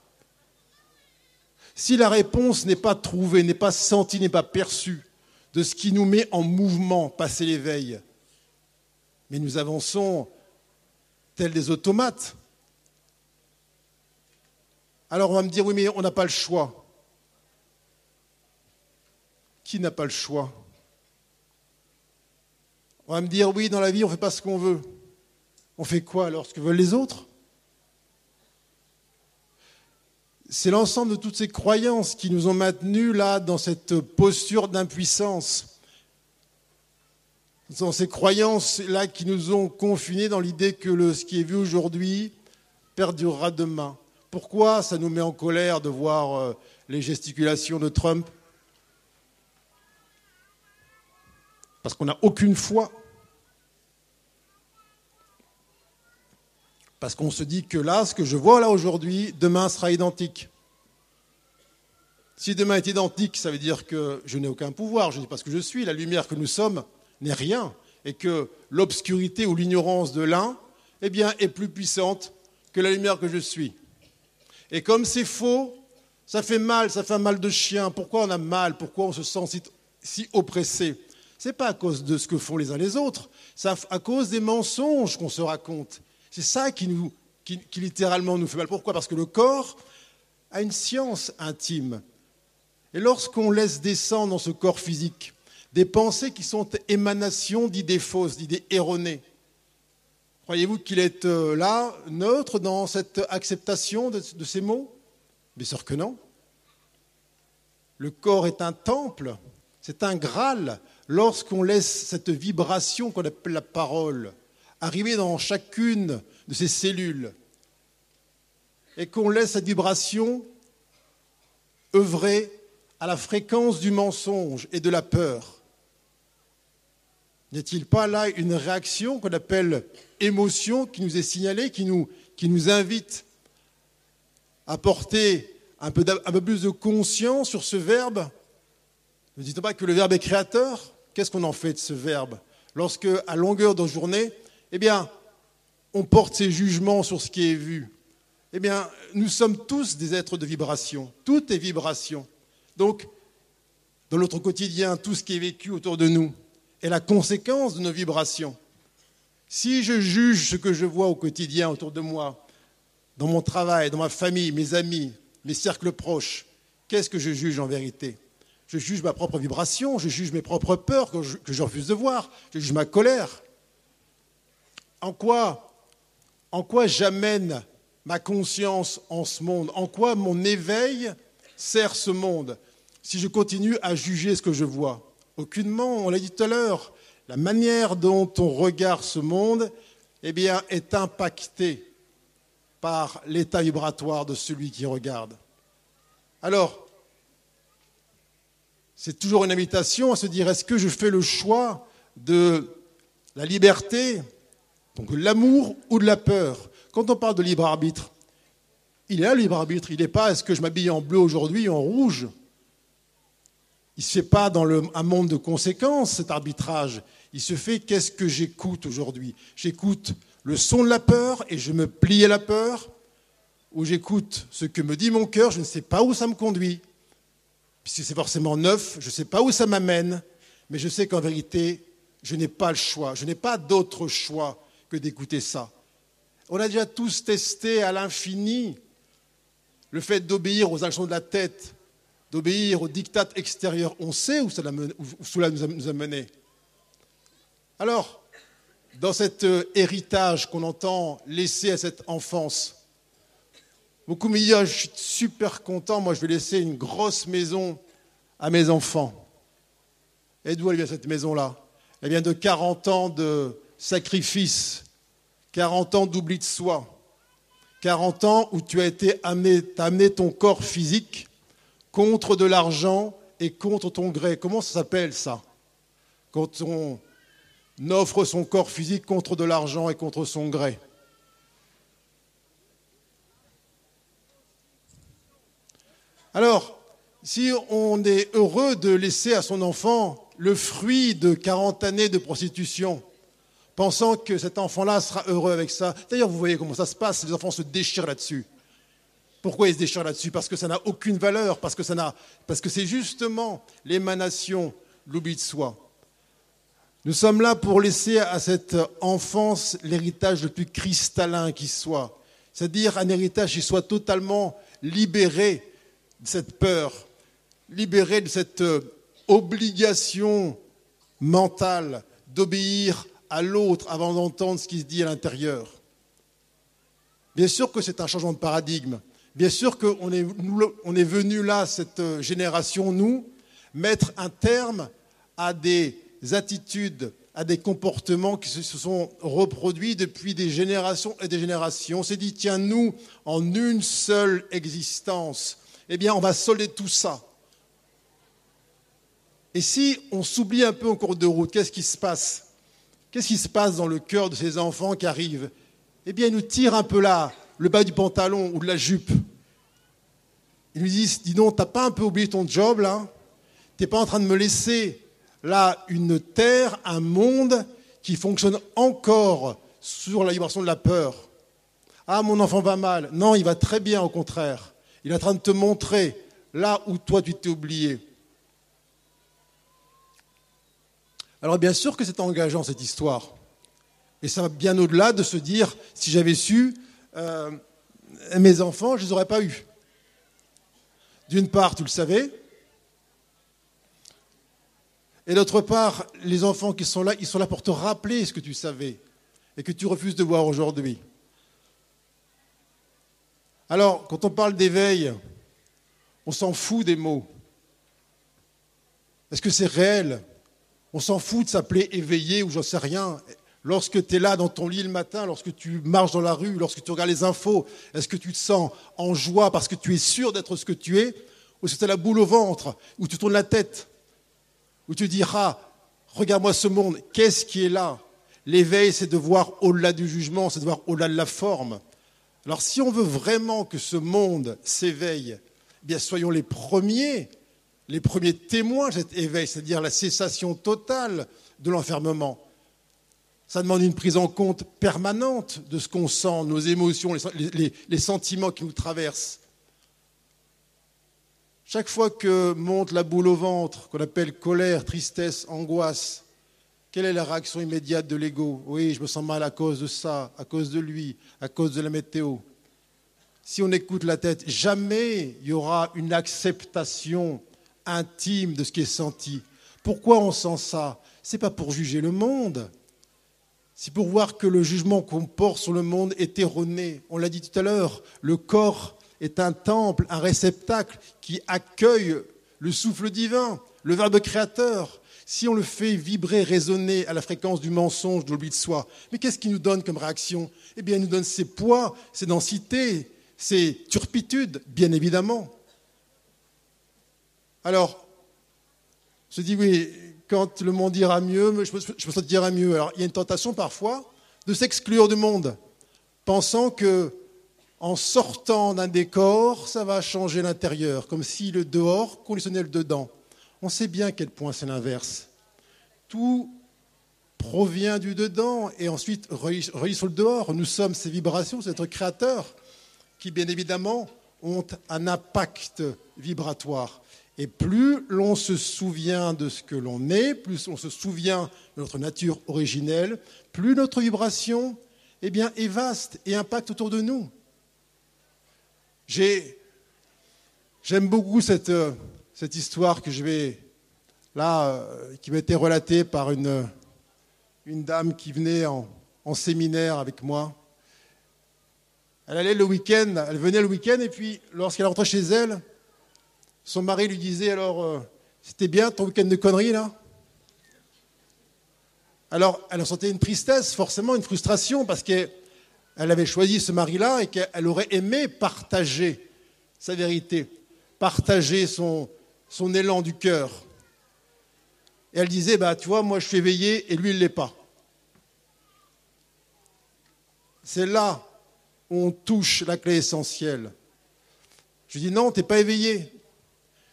Si la réponse n'est pas trouvée, n'est pas sentie, n'est pas perçue de ce qui nous met en mouvement, passer l'éveil, mais nous avançons tels des automates. Alors on va me dire, oui, mais on n'a pas le choix. Qui n'a pas le choix? On va me dire, oui, dans la vie, on ne fait pas ce qu'on veut. On fait quoi alors? Ce que veulent les autres? C'est l'ensemble de toutes ces croyances qui nous ont maintenus là dans cette posture d'impuissance. Dans ces croyances là qui nous ont confinés dans l'idée que ce qui est vu aujourd'hui perdurera demain. Pourquoi ça nous met en colère de voir euh, les gesticulations de Trump? Parce qu'on n'a aucune foi. Parce qu'on se dit que là, ce que je vois là aujourd'hui, demain sera identique. Si demain est identique, ça veut dire que je n'ai aucun pouvoir, je ne sais pas ce que je suis, la lumière que nous sommes n'est rien, et que l'obscurité ou l'ignorance de l'un eh bien, est plus puissante que la lumière que je suis. Et comme c'est faux, ça fait mal, ça fait un mal de chien. Pourquoi on a mal? Pourquoi on se sent si, oppressé? Ce n'est pas à cause de ce que font les uns les autres, c'est à cause des mensonges qu'on se raconte. C'est ça qui, littéralement nous fait mal. Pourquoi? Parce que le corps a une science intime. Et lorsqu'on laisse descendre dans ce corps physique des pensées qui sont émanations d'idées fausses, d'idées erronées, Croyez-vous qu'il est euh, là, neutre, dans cette acceptation de, ces mots? Bien sûr que non. Le corps est un temple, c'est un Graal lorsqu'on laisse cette vibration qu'on appelle la parole arriver dans chacune de ces cellules et qu'on laisse cette vibration œuvrer à la fréquence du mensonge et de la peur. N'y a-t-il pas là une réaction qu'on appelle émotion qui nous est signalée, qui nous, invite à porter un peu, un peu plus de conscience sur ce verbe? Ne dit-on pas que le verbe est créateur. Qu'est-ce qu'on en fait de ce verbe? Lorsque, à longueur de journée, eh bien, on porte ses jugements sur ce qui est vu. Eh bien, nous sommes tous des êtres de vibration. Tout est vibration. Donc, dans notre quotidien, tout ce qui est vécu autour de nous, est la conséquence de nos vibrations. Si je juge ce que je vois au quotidien autour de moi, dans mon travail, dans ma famille, mes amis, mes cercles proches, qu'est-ce que je juge en vérité? Je juge ma propre vibration, je juge mes propres peurs que je, refuse de voir, je juge ma colère. En quoi, en quoi j'amène ma conscience en ce monde? En quoi mon éveil sert ce monde? Si je continue à juger ce que je vois Aucunement, on l'a dit tout à l'heure, la manière dont on regarde ce monde eh bien, est impactée par l'état vibratoire de celui qui regarde. Alors, c'est toujours une invitation à se dire est-ce que je fais le choix de la liberté, donc l'amour ou de la peur Quand on parle de libre arbitre, il est là le libre arbitre, il n'est pas est-ce que je m'habille en bleu aujourd'hui ou en rouge? Il ne se fait pas dans un monde de conséquences, cet arbitrage. Il se fait qu'est-ce que j'écoute aujourd'hui? J'écoute le son de la peur et je me plie à la peur, ou j'écoute ce que me dit mon cœur, je ne sais pas où ça me conduit. Puisque c'est forcément neuf, je ne sais pas où ça m'amène, mais je sais qu'en vérité, je n'ai pas le choix. Je n'ai pas d'autre choix que d'écouter ça. On a déjà tous testé à l'infini le fait d'obéir aux actions de la tête, d'obéir aux dictats extérieurs, on sait où cela, nous a mené. Alors, dans cet euh, héritage qu'on entend laisser à cette enfance, beaucoup me disent Je suis super content, moi je vais laisser une grosse maison à mes enfants. Et d'où elle vient cette maison-là Elle vient de 40 ans de sacrifice, 40 ans d'oubli de soi, 40 ans où tu as été amené, as amené ton corps physique contre de l'argent et contre ton gré. Comment ça s'appelle ça? Quand on offre son corps physique contre de l'argent et contre son gré. Alors, si on est heureux de laisser à son enfant le fruit de 40 années de prostitution, pensant que cet enfant-là sera heureux avec ça, d'ailleurs vous voyez comment ça se passe, les enfants se déchirent là-dessus. Pourquoi ils se déchirent là-dessus? Parce que ça n'a aucune valeur, parce que, ça parce que c'est justement l'émanation, l'oubli de soi. Nous sommes là pour laisser à cette enfance l'héritage le plus cristallin qui soit, c'est-à-dire un héritage qui soit totalement libéré de cette peur, libéré de cette obligation mentale d'obéir à l'autre avant d'entendre ce qui se dit à l'intérieur. Bien sûr que c'est un changement de paradigme. Bien sûr qu'on est, on est venu là, cette génération, nous, mettre un terme à des attitudes, à des comportements qui se sont reproduits depuis des générations et des générations. On s'est dit, tiens, nous, en une seule existence, eh bien, on va solder tout ça. Et si on s'oublie un peu en cours de route, qu'est-ce qui se passe? Qu'est-ce qui se passe dans le cœur de ces enfants qui arrivent? Eh bien, ils nous tirent un peu là, le bas du pantalon ou de la jupe. Ils nous disent, dis donc, t'as pas un peu oublié ton job là? T'es pas en train de me laisser là une terre, un monde qui fonctionne encore sur la vibration de la peur. Ah, mon enfant va mal. Non, il va très bien, au contraire. Il est en train de te montrer là où toi tu t'es oublié. Alors bien sûr que c'est engageant cette histoire. Et ça va bien au-delà de se dire, si j'avais su, euh, mes enfants, je ne les aurais pas eus. D'une part, tu le savais. Et d'autre part, les enfants qui sont là, ils sont là pour te rappeler ce que tu savais et que tu refuses de voir aujourd'hui. Alors, quand on parle d'éveil, on s'en fout des mots. Est-ce que c'est réel? On s'en fout de s'appeler éveillé ou j'en sais rien. Lorsque tu es là dans ton lit le matin, lorsque tu marches dans la rue, lorsque tu regardes les infos, est-ce que tu te sens en joie parce que tu es sûr d'être ce que tu es? Ou est-ce que tu as la boule au ventre Ou tu tournes la tête Ou tu diras, regarde-moi ce monde, qu'est-ce qui est là? L'éveil, c'est de voir au-delà du jugement, c'est de voir au-delà de la forme. Alors si on veut vraiment que ce monde s'éveille, eh bien soyons les premiers, les premiers témoins de cet éveil, c'est-à-dire la cessation totale de l'enfermement. Ça demande une prise en compte permanente de ce qu'on sent, nos émotions, les, sentiments qui nous traversent. Chaque fois que monte la boule au ventre, qu'on appelle colère, tristesse, angoisse, quelle est la réaction immédiate de l'ego? Oui, je me sens mal à cause de ça, à cause de lui, à cause de la météo. Si on écoute la tête, jamais il y aura une acceptation intime de ce qui est senti. Pourquoi on sent ça? Ce n'est pas pour juger le monde, c'est pour voir que le jugement qu'on porte sur le monde est erroné. On l'a dit tout à l'heure, le corps est un temple, un réceptacle qui accueille le souffle divin, le verbe créateur. Si on le fait vibrer, résonner à la fréquence du mensonge, de l'oubli de soi, mais qu'est-ce qui nous donne comme réaction? Eh bien, il nous donne ses poids, ses densités, ses turpitudes, bien évidemment. Alors, se dit, oui, quand le monde ira mieux, je me, je mieux. Alors, il y a une tentation parfois de s'exclure du monde, pensant que en sortant d'un décor, ça va changer l'intérieur, comme si le dehors conditionnait le dedans. On sait bien à quel point c'est l'inverse. Tout provient du dedans et ensuite relie sur le dehors. Nous sommes ces vibrations, c'est notre créateur, qui bien évidemment ont un impact vibratoire. Et plus l'on se souvient de ce que l'on est, plus on se souvient de notre nature originelle, plus notre vibration eh est vaste et impacte autour de nous. J'aime beaucoup cette, cette, histoire que je vais là, euh, qui m'a été relatée par une, dame qui venait en, en séminaire avec moi. Elle allait le week-end, elle venait le week-end et puis lorsqu'elle rentrait chez elle, son mari lui disait alors, euh, c'était bien ton week-end de conneries là? Alors, elle sentait une tristesse, forcément une frustration, parce qu'elle avait choisi ce mari-là et qu'elle aurait aimé partager sa vérité, partager son, élan du cœur. Et elle disait, bah, tu vois, moi je suis éveillé et lui il ne l'est pas. C'est là où on touche la clé essentielle. Je dis non, tu n'es pas éveillé.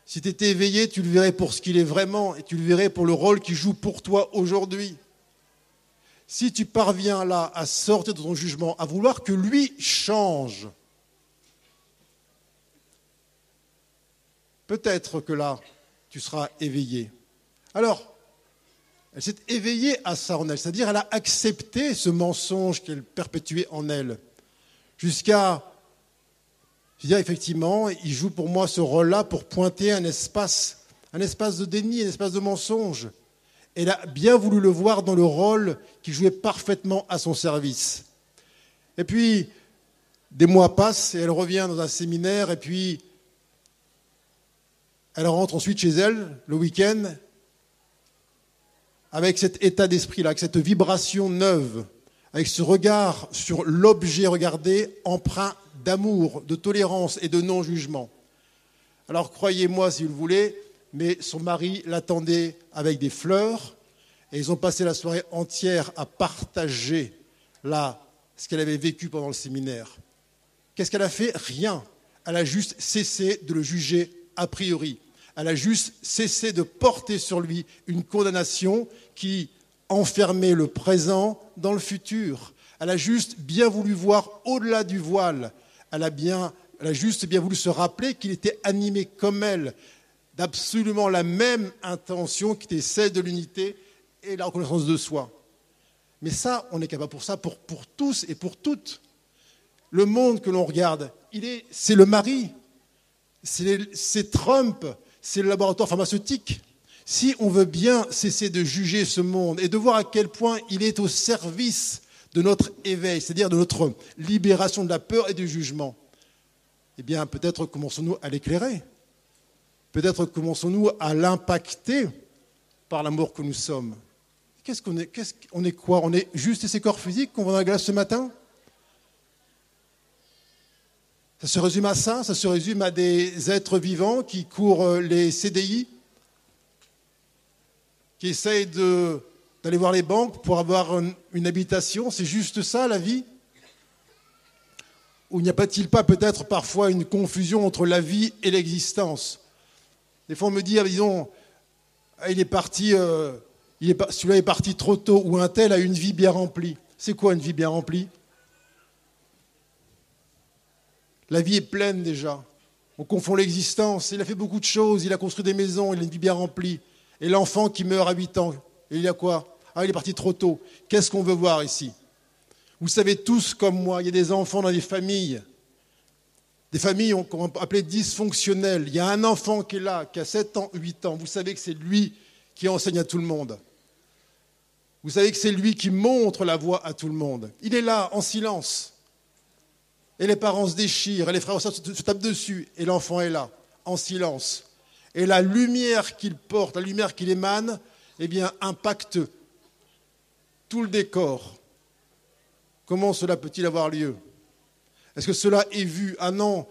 Si tu étais éveillé, tu le verrais pour ce qu'il est vraiment et tu le verrais pour le rôle qu'il joue pour toi aujourd'hui. Si tu parviens là à sortir de ton jugement, à vouloir que lui change, peut-être que là, tu seras éveillé. Alors, Elle s'est éveillée à ça en elle, c'est-à-dire elle a accepté ce mensonge qu'elle perpétuait en elle, jusqu'à effectivement, il joue pour moi ce rôle-là pour pointer un espace, un espace de déni, un espace de mensonge. Elle a bien voulu le voir dans le rôle qui jouait parfaitement à son service. Et puis, des mois passent et elle revient dans un séminaire et puis elle rentre ensuite chez elle le week-end avec cet état d'esprit-là, avec cette vibration neuve, avec ce regard sur l'objet regardé empreint d'amour, de tolérance et de non-jugement. Alors croyez-moi si vous le voulez, mais son mari l'attendait avec des fleurs et ils ont passé la soirée entière à partager là ce qu'elle avait vécu pendant le séminaire. Qu'est-ce qu'elle a fait? Rien. Elle a juste cessé de le juger a priori. Elle a juste cessé de porter sur lui une condamnation qui enfermait le présent dans le futur. Elle a juste bien voulu voir au-delà du voile. Elle a, bien, elle a juste bien voulu se rappeler qu'il était animé comme elle d'absolument la même intention qui était celle de l'unité et la reconnaissance de soi. Mais ça, on est capable pour ça, pour, pour tous et pour toutes. Le monde que l'on regarde, c'est le mari, c'est Trump, c'est le laboratoire pharmaceutique. Si on veut bien cesser de juger ce monde et de voir à quel point il est au service de notre éveil, c'est-à-dire de notre libération de la peur et du jugement, eh bien peut-être commençons-nous à l'éclairer. Peut-être commençons-nous à l'impacter par l'amour que nous sommes. Qu'est-ce qu'on est, qu'est-ce qu'on est quoi? On est juste ces corps physiques qu'on voit dans la glace ce matin? Ça se résume à ça Ça se résume à des êtres vivants qui courent les CDI Qui essayent d'aller voir les banques pour avoir une habitation C'est juste ça la vie? Ou n'y a pas-t-il pas peut-être parfois une confusion entre la vie et l'existence? Des fois, on me dit, ah, disons, ah, il est parti, euh, celui-là est parti trop tôt, ou un tel a une vie bien remplie. C'est quoi une vie bien remplie? La vie est pleine déjà. On confond l'existence. Il a fait beaucoup de choses, il a construit des maisons, il a une vie bien remplie. Et l'enfant qui meurt à 8 ans, il y a quoi? Ah, il est parti trop tôt. Qu'est-ce qu'on veut voir ici? Vous savez tous comme moi, il y a des enfants dans des familles des familles qu'on appelait dysfonctionnelles. Il y a un enfant qui est là, qui a 7 ans, 8 ans. Vous savez que c'est lui qui enseigne à tout le monde. Vous savez que c'est lui qui montre la voie à tout le monde. Il est là, en silence. Et les parents se déchirent, et les frères se tapent dessus, et l'enfant est là, en silence. Et la lumière qu'il porte, la lumière qu'il émane, eh bien, impacte tout le décor. Comment cela peut-il avoir lieu? Est-ce que cela est vu? Ah non,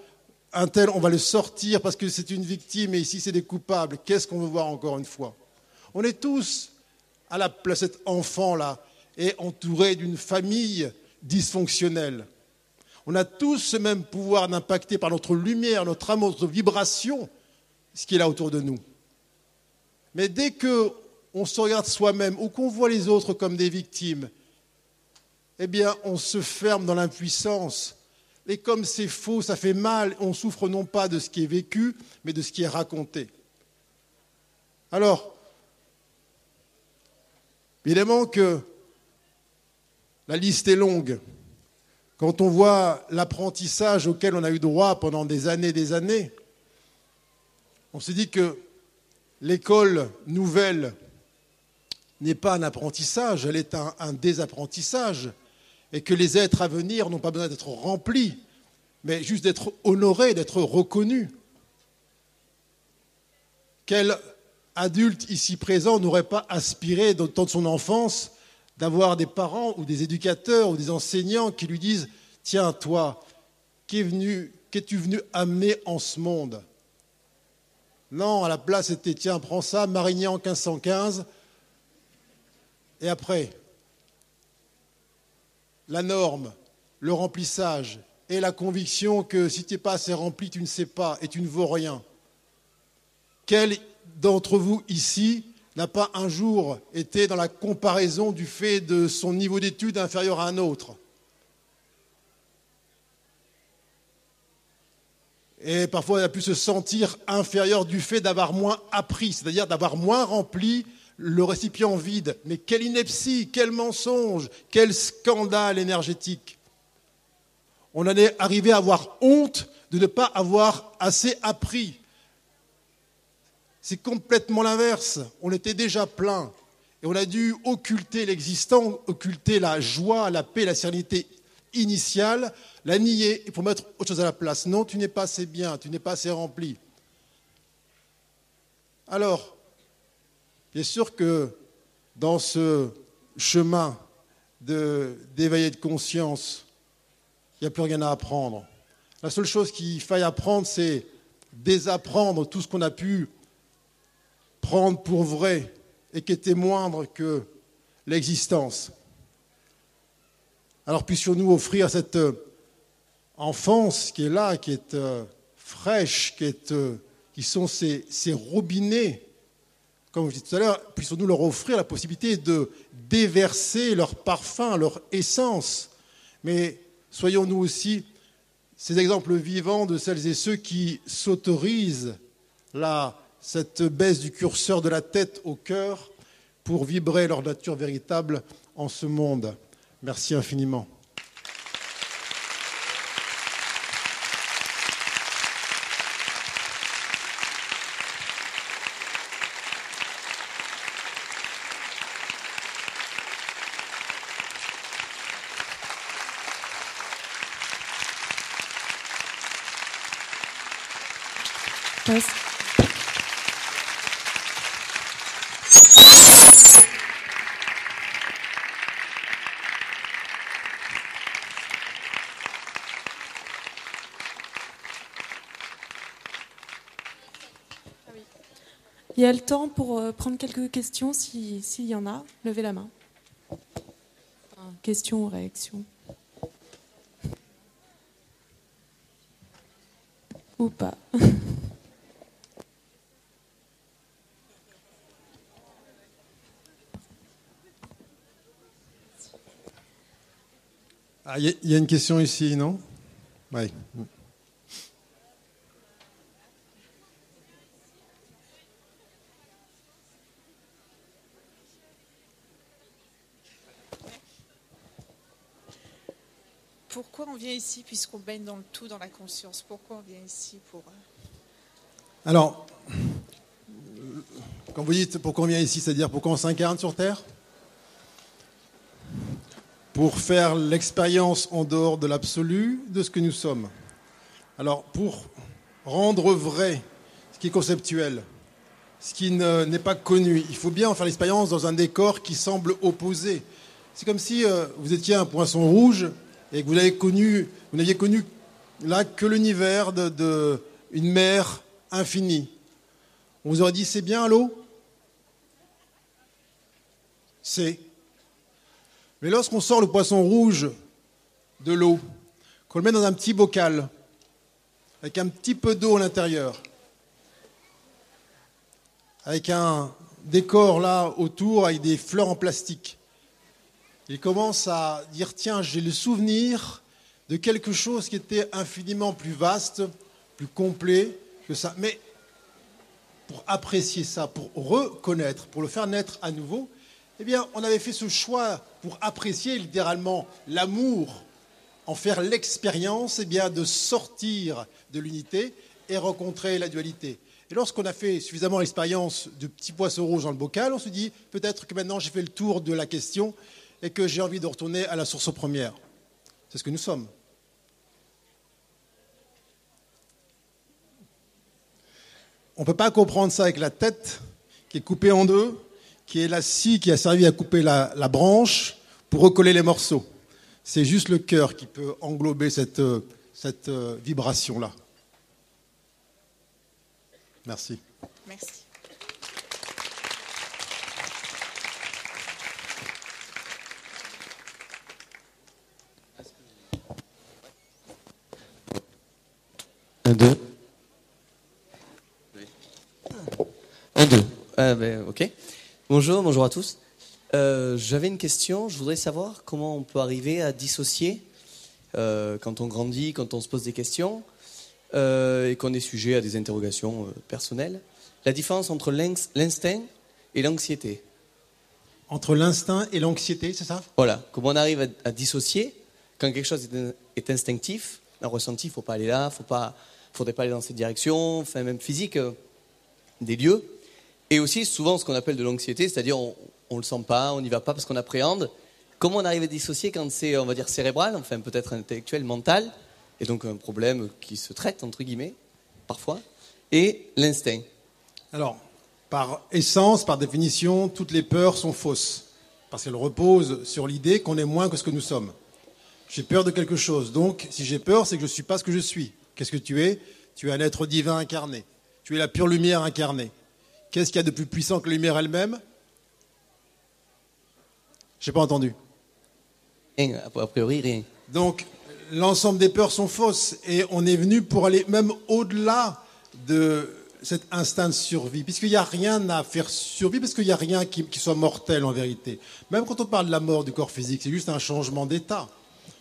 un tel, on va le sortir parce que c'est une victime et ici c'est des coupables. Qu'est-ce qu'on veut voir encore une fois? On est tous à la place cet enfant-là et entouré d'une famille dysfonctionnelle. On a tous ce même pouvoir d'impacter par notre lumière, notre amour, notre vibration, ce qui est là autour de nous. Mais dès qu'on se regarde soi-même ou qu'on voit les autres comme des victimes, eh bien, on se ferme dans l'impuissance et comme c'est faux, ça fait mal, on souffre non pas de ce qui est vécu, mais de ce qui est raconté. Alors, évidemment que la liste est longue. Quand on voit l'apprentissage auquel on a eu droit pendant des années et des années, on se dit que l'école nouvelle n'est pas un apprentissage, elle est un, désapprentissage et que les êtres à venir n'ont pas besoin d'être remplis, mais juste d'être honorés, d'être reconnus. Quel adulte ici présent n'aurait pas aspiré, dans le temps de son enfance, d'avoir des parents ou des éducateurs ou des enseignants qui lui disent Tiens, toi, qu'es-tu venu amener en ce monde? Non, à la place, c'était Tiens, prends ça, Marignan 1515, et après la norme, le remplissage et la conviction que si tu n'es pas assez rempli, tu ne sais pas et tu ne vaux rien. Quel d'entre vous ici n'a pas un jour été dans la comparaison du fait de son niveau d'études inférieur à un autre? Et parfois, il a pu se sentir inférieur du fait d'avoir moins appris, c'est-à-dire d'avoir moins rempli le récipient vide. Mais quelle ineptie, quel mensonge, quel scandale énergétique. On en est arrivé à avoir honte de ne pas avoir assez appris. C'est complètement l'inverse. On était déjà plein. Et on a dû occulter l'existant, occulter la joie, la paix, la sérénité initiale, la nier pour mettre autre chose à la place. Non, tu n'es pas assez bien, tu n'es pas assez rempli. Alors, bien sûr que dans ce chemin d'éveiller de, de conscience, il n'y a plus rien à apprendre. La seule chose qu'il faille apprendre, c'est désapprendre tout ce qu'on a pu prendre pour vrai et qui était moindre que l'existence. Alors puissions-nous offrir cette euh, enfance qui est là, qui est euh, fraîche, qui, est, euh, qui sont ces, ces, robinets, comme je disais tout à l'heure, puissions-nous leur offrir la possibilité de déverser leur parfum, leur essence. Mais soyons-nous aussi ces exemples vivants de celles et ceux qui s'autorisent là, cette baisse du curseur de la tête au cœur pour vibrer leur nature véritable en ce monde. Merci infiniment. Y a le temps pour euh, prendre quelques questions s'il y en a. Levez la main. Question ou réaction? Ou pas ah, Il y a une question ici, non? Oui. Pourquoi on vient ici puisqu'on baigne dans le tout, dans la conscience? Pourquoi on vient ici pour... Euh, Alors, quand vous dites pourquoi on vient ici, c'est-à-dire pourquoi on s'incarne sur Terre? Pour faire l'expérience en dehors de l'absolu de ce que nous sommes. Alors, pour rendre vrai ce qui est conceptuel, ce qui n'est pas connu, il faut bien en faire l'expérience dans un décor qui semble opposé. C'est comme si euh, vous étiez un poisson rouge et que vous n'aviez connu, connu là que l'univers d'une mer infinie. On vous aurait dit c'est bien l'eau C'est. Mais lorsqu'on sort le poisson rouge de l'eau, qu'on le met dans un petit bocal, avec un petit peu d'eau à l'intérieur, avec un décor là autour, avec des fleurs en plastique, il commence à dire, tiens, j'ai le souvenir de quelque chose qui était infiniment plus vaste, plus complet que ça. Mais pour apprécier ça, pour reconnaître, pour le faire naître à nouveau, eh bien, on avait fait ce choix pour apprécier littéralement l'amour, en faire l'expérience, eh bien, de sortir de l'unité et rencontrer la dualité. Et lorsqu'on a fait suffisamment l'expérience de petits poissons rouges dans le bocal, on se dit peut-être que maintenant j'ai fait le tour de la question et que j'ai envie de retourner à la source première. C'est ce que nous sommes. On ne peut pas comprendre ça avec la tête qui est coupée en deux, qui est la scie qui a servi à couper la, branche pour recoller les morceaux. C'est juste le cœur qui peut englober cette, cette euh, vibration-là. Merci. Merci. Un, deux. Un, deux. Ah, ben, ok. Bonjour, bonjour à tous. Euh, j'avais une question. Je voudrais savoir comment on peut arriver à dissocier euh, quand on grandit, quand on se pose des questions euh, et qu'on est sujet à des interrogations personnelles. La différence entre l'instinct et l'anxiété. Entre l'instinct et l'anxiété, c'est ça? Voilà, comment on arrive à, à dissocier quand quelque chose est, est instinctif, un ressenti, il ne faut pas aller là, il ne faudrait pas aller dans cette direction, enfin même physique, euh, des lieux. Et aussi souvent ce qu'on appelle de l'anxiété, c'est-à-dire on ne le sent pas, on n'y va pas parce qu'on appréhende. Comment on arrive à dissocier quand c'est, on va dire, cérébral, enfin peut-être intellectuel, mental, et donc un problème qui se traite, entre guillemets, parfois, et l'instinct? Alors, par essence, par définition, toutes les peurs sont fausses, parce qu'elles reposent sur l'idée qu'on est moins que ce que nous sommes. J'ai peur de quelque chose, donc si j'ai peur, c'est que je ne suis pas ce que je suis. Qu'est-ce que tu es? Tu es un être divin incarné. Tu es la pure lumière incarnée. Qu'est-ce qu'il y a de plus puissant que la lumière elle-même? Je n'ai pas entendu. Rien, a priori rien. Donc, l'ensemble des peurs sont fausses et on est venu pour aller même au-delà de cet instinct de survie, puisqu'il n'y a rien à faire survivre, parce qu'il n'y a rien qui, qui, soit mortel en vérité. Même quand on parle de la mort du corps physique, c'est juste un changement d'état.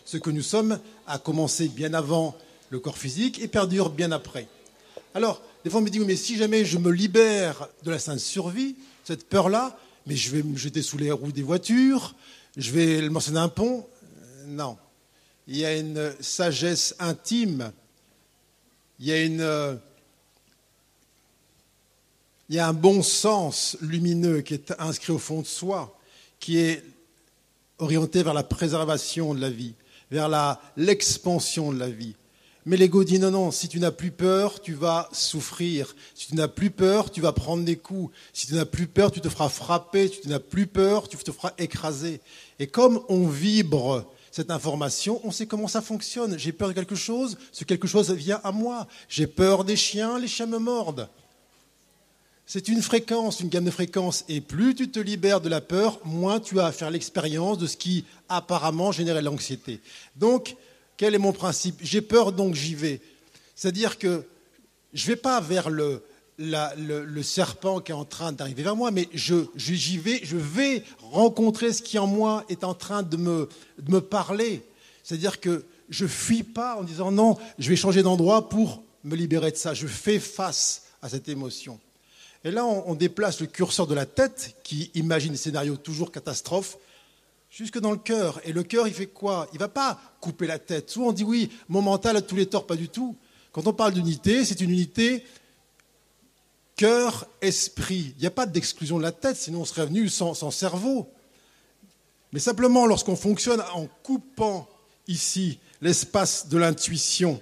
Ce que nous sommes a commencé bien avant le corps physique et perdure bien après. Alors, des fois on me dit, mais si jamais je me libère de la sainte survie, cette peur-là, mais je vais me jeter sous les roues des voitures, je vais le morceau d'un pont. Non. Il y a une sagesse intime, une il y a un bon sens lumineux qui est inscrit au fond de soi, qui est orienté vers la préservation de la vie, vers l'expansion de la vie. Mais l'ego dit non, non, si tu n'as plus peur, tu vas souffrir. Si tu n'as plus peur, tu vas prendre des coups. Si tu n'as plus peur, tu te feras frapper. Si tu n'as plus peur, tu te feras écraser. Et comme on vibre cette information, on sait comment ça fonctionne. J'ai peur de quelque chose, ce quelque chose vient à moi. J'ai peur des chiens, les chiens me mordent. C'est une fréquence, une gamme de fréquences. Et plus tu te libères de la peur, moins tu as à faire l'expérience de ce qui apparemment générait l'anxiété. Donc, quel est mon principe? J'ai peur, donc j'y vais. C'est-à-dire que je ne vais pas vers le, serpent qui est en train d'arriver vers moi, mais je, j'y vais, je vais rencontrer ce qui en moi est en train de me, de me parler. C'est-à-dire que je ne fuis pas en disant non, je vais changer d'endroit pour me libérer de ça. Je fais face à cette émotion. Et là, on, on, déplace le curseur de la tête, qui imagine des scénarios toujours catastrophes, jusque dans le cœur. Et le cœur, il fait quoi? Il ne va pas couper la tête. Souvent, on dit oui, mon mental a tous les torts, pas du tout. Quand on parle d'unité, c'est une unité cœur, esprit. Il n'y a pas d'exclusion de la tête, sinon on serait venu sans, sans cerveau. Mais simplement, lorsqu'on fonctionne en coupant ici l'espace de l'intuition,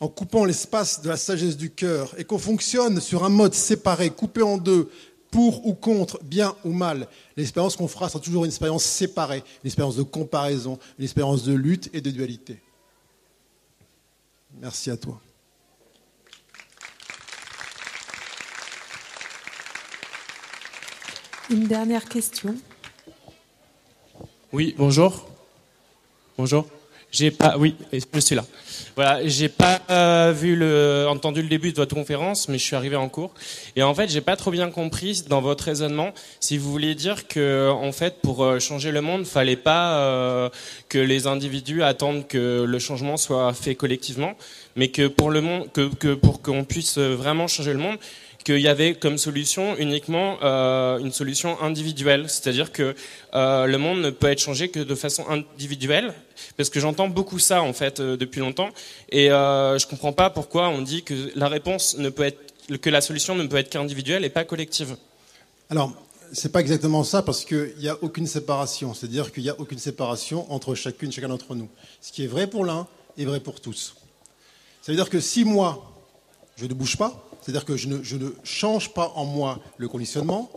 en coupant l'espace de la sagesse du cœur et qu'on fonctionne sur un mode séparé, coupé en deux, pour ou contre, bien ou mal, l'expérience qu'on fera sera toujours une expérience séparée, une expérience de comparaison, une expérience de lutte et de dualité. Merci à toi. Une dernière question. Oui, bonjour. Bonjour. J'ai pas, oui, je suis là. Voilà, j'ai pas euh, vu le, entendu le début de votre conférence, mais je suis arrivé en cours. Et en fait, j'ai pas trop bien compris dans votre raisonnement si vous vouliez dire que, en fait, pour euh, changer le monde, fallait pas euh, que les individus attendent que le changement soit fait collectivement, mais que pour le monde, que, que pour qu'on puisse vraiment changer le monde, qu'il y avait comme solution uniquement euh, une solution individuelle, c'est-à-dire que euh, le monde ne peut être changé que de façon individuelle, parce que j'entends beaucoup ça en fait euh, depuis longtemps, et je comprends pas pourquoi on dit que la réponse ne peut être, que la solution ne peut être qu'individuelle et pas collective. Alors, c'est pas exactement ça parce qu'il n'y a aucune séparation, c'est-à-dire qu'il n'y a aucune séparation entre chacune, chacun d'entre nous. Ce qui est vrai pour l'un est vrai pour tous. Ça veut dire que si moi, je ne bouge pas, c'est-à-dire que je ne, change pas en moi le conditionnement,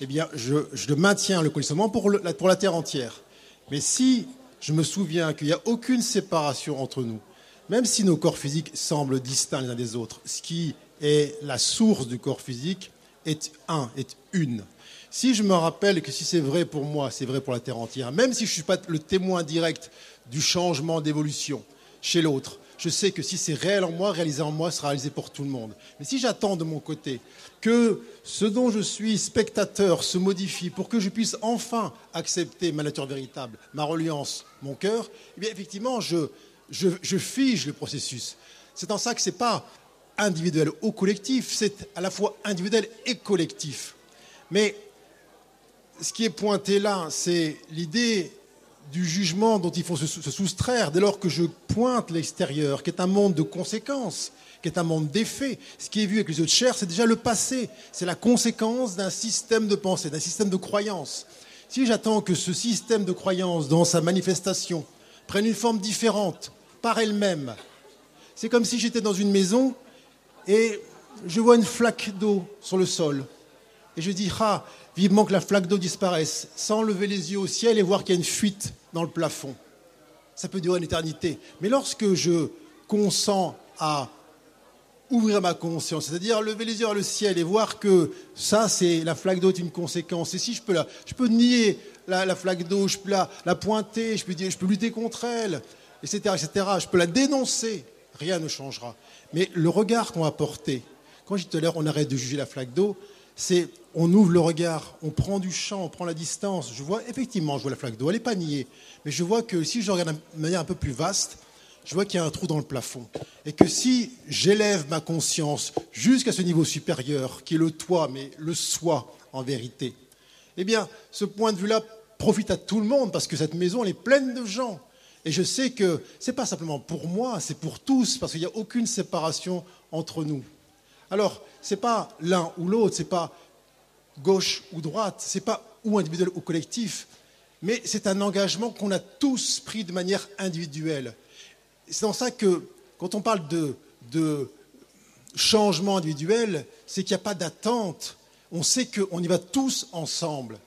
eh bien, je, maintiens le conditionnement pour, pour la Terre entière. Mais si je me souviens qu'il n'y a aucune séparation entre nous, même si nos corps physiques semblent distincts les uns des autres, ce qui est la source du corps physique est un, est une. Si je me rappelle que si c'est vrai pour moi, c'est vrai pour la Terre entière, même si je ne suis pas le témoin direct du changement d'évolution chez l'autre, je sais que si c'est réel en moi, réalisé en moi, sera réalisé pour tout le monde. Mais si j'attends de mon côté que ce dont je suis spectateur se modifie pour que je puisse enfin accepter ma nature véritable, ma reliance, mon cœur, eh bien effectivement, je, je, je fige le processus. C'est en ça que ce n'est pas individuel ou collectif, c'est à la fois individuel et collectif. Mais ce qui est pointé là, c'est l'idée du jugement dont il faut se, soustraire dès lors que je pointe l'extérieur, qui est un monde de conséquences, qui est un monde d'effets. Ce qui est vu avec les yeux de chair, c'est déjà le passé, c'est la conséquence d'un système de pensée, d'un système de croyance. Si j'attends que ce système de croyance, dans sa manifestation, prenne une forme différente par elle-même, c'est comme si j'étais dans une maison et je vois une flaque d'eau sur le sol. Et je dis, ah, vivement que la flaque d'eau disparaisse, sans lever les yeux au ciel et voir qu'il y a une fuite dans le plafond. Ça peut durer une éternité. Mais lorsque je consens à ouvrir ma conscience, c'est-à-dire lever les yeux vers le ciel et voir que ça, c'est la flaque d'eau est une conséquence. Et si je peux la, je peux nier la, flaque d'eau, je peux la, pointer, je peux lutter contre elle, etc., etc. Je peux la dénoncer. Rien ne changera. Mais le regard qu'on va porter, quand je à l'heure, on arrête de juger la flaque d'eau, c'est on ouvre le regard, on prend du champ, on prend la distance. Je vois effectivement, je vois la flaque d'eau, elle n'est pas niée, mais je vois que si je regarde de manière un peu plus vaste, je vois qu'il y a un trou dans le plafond. Et que si j'élève ma conscience jusqu'à ce niveau supérieur, qui est le toi, mais le soi en vérité, eh bien, ce point de vue-là profite à tout le monde, parce que cette maison, elle est pleine de gens. Et je sais que ce n'est pas simplement pour moi, c'est pour tous, parce qu'il n'y a aucune séparation entre nous. Alors, ce n'est pas l'un ou l'autre, ce n'est pas gauche ou droite, ce n'est pas ou individuel ou collectif, mais c'est un engagement qu'on a tous pris de manière individuelle. C'est dans ça que, quand on parle de, changement individuel, c'est qu'il n'y a pas d'attente. On sait qu'on y va tous ensemble.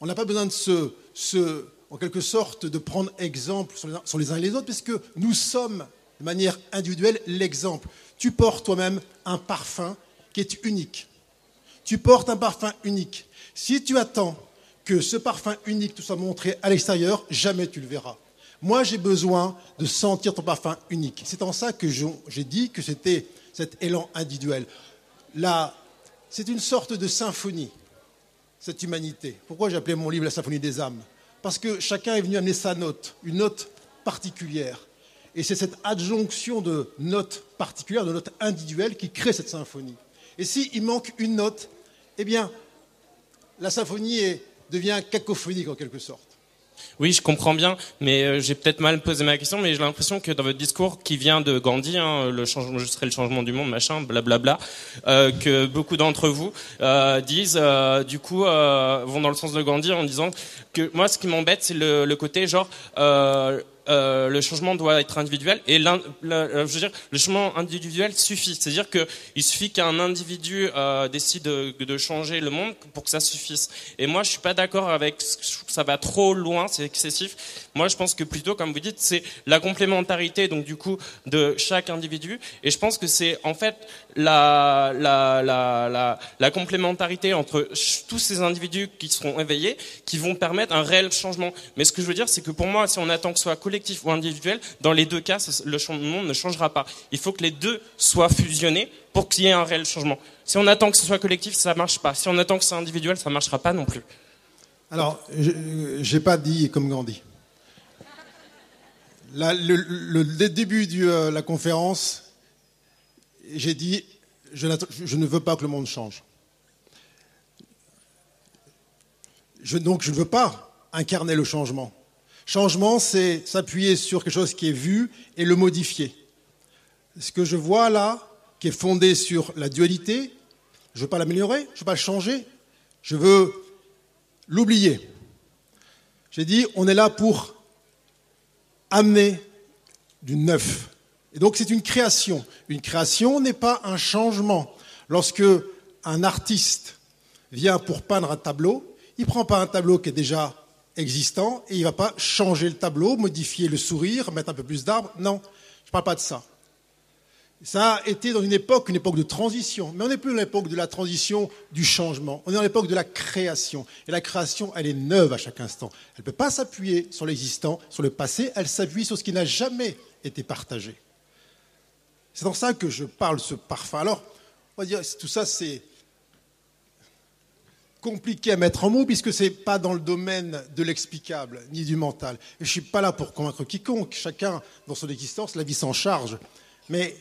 On n'a pas besoin de se, en quelque sorte, de prendre exemple sur les uns et les autres, puisque nous sommes, de manière individuelle, l'exemple. Tu portes toi-même un parfum qui est unique. Tu portes un parfum unique. Si tu attends que ce parfum unique te soit montré à l'extérieur, jamais tu le verras. Moi, j'ai besoin de sentir ton parfum unique. C'est en ça que j'ai dit que c'était cet élan individuel. Là, c'est une sorte de symphonie, cette humanité. Pourquoi j'ai appelé mon livre La symphonie des âmes? Parce que chacun est venu amener sa note, une note particulière. Et c'est cette adjonction de notes particulières, de notes individuelles, qui crée cette symphonie. Et s'il manque une note, eh bien, la symphonie devient cacophonique en quelque sorte. Oui, je comprends bien, mais euh, j'ai peut-être mal posé ma question, mais j'ai l'impression que dans votre discours qui vient de Gandhi, hein, le changement, je serai le changement du monde, machin, blablabla, euh, que beaucoup d'entre vous euh, disent, euh, du coup, vont dans le sens de Gandhi en disant que moi, ce qui m'embête, c'est le, le, côté genre euh, le changement doit être individuel et je veux dire, le changement individuel suffit. C'est-à-dire qu'il suffit qu'un individu euh, décide de, changer le monde pour que ça suffise. Et moi, je suis pas d'accord avec. Ça va trop loin, c'est excessif. Moi, je pense que plutôt, comme vous dites, c'est la complémentarité, donc du coup, de chaque individu. Et je pense que c'est en fait la, la, la, la, complémentarité entre tous ces individus qui seront éveillés, qui vont permettre un réel changement. Mais ce que je veux dire, c'est que pour moi, si on attend que ce soit collectif ou individuel, dans les deux cas, le monde ne changera pas. Il faut que les deux soient fusionnés pour qu'il y ait un réel changement. Si on attend que ce soit collectif, ça ne marche pas. Si on attend que ce soit individuel, ça ne marchera pas non plus. Alors, je n'ai pas dit comme Gandhi. le, début de euh, la conférence, j'ai dit, je, ne veux pas que le monde change. Donc, je ne veux pas incarner le changement. Changement, c'est s'appuyer sur quelque chose qui est vu et le modifier. Ce que je vois là, qui est fondé sur la dualité, je ne veux pas l'améliorer, je ne veux pas le changer, je veux l'oublier. J'ai dit, on est là pour amener du neuf. Et donc c'est une création. Une création n'est pas un changement. Lorsque un artiste vient pour peindre un tableau, il ne prend pas un tableau qui est déjà existant et il ne va pas changer le tableau, modifier le sourire, mettre un peu plus d'arbres. Non, je ne parle pas de ça. Ça a été dans une époque, une époque de transition, mais on n'est plus dans l'époque de la transition du changement, on est dans l'époque de la création. Et la création, elle est neuve à chaque instant. Elle ne peut pas s'appuyer sur l'existant, sur le passé, elle s'appuie sur ce qui n'a jamais été partagé. C'est dans ça que je parle ce parfum. Alors, on va dire, tout ça, c'est compliqué à mettre en mots puisque ce n'est pas dans le domaine de l'explicable ni du mental. Je ne suis pas là pour convaincre quiconque. Chacun, dans son existence, la vie s'en charge. Mais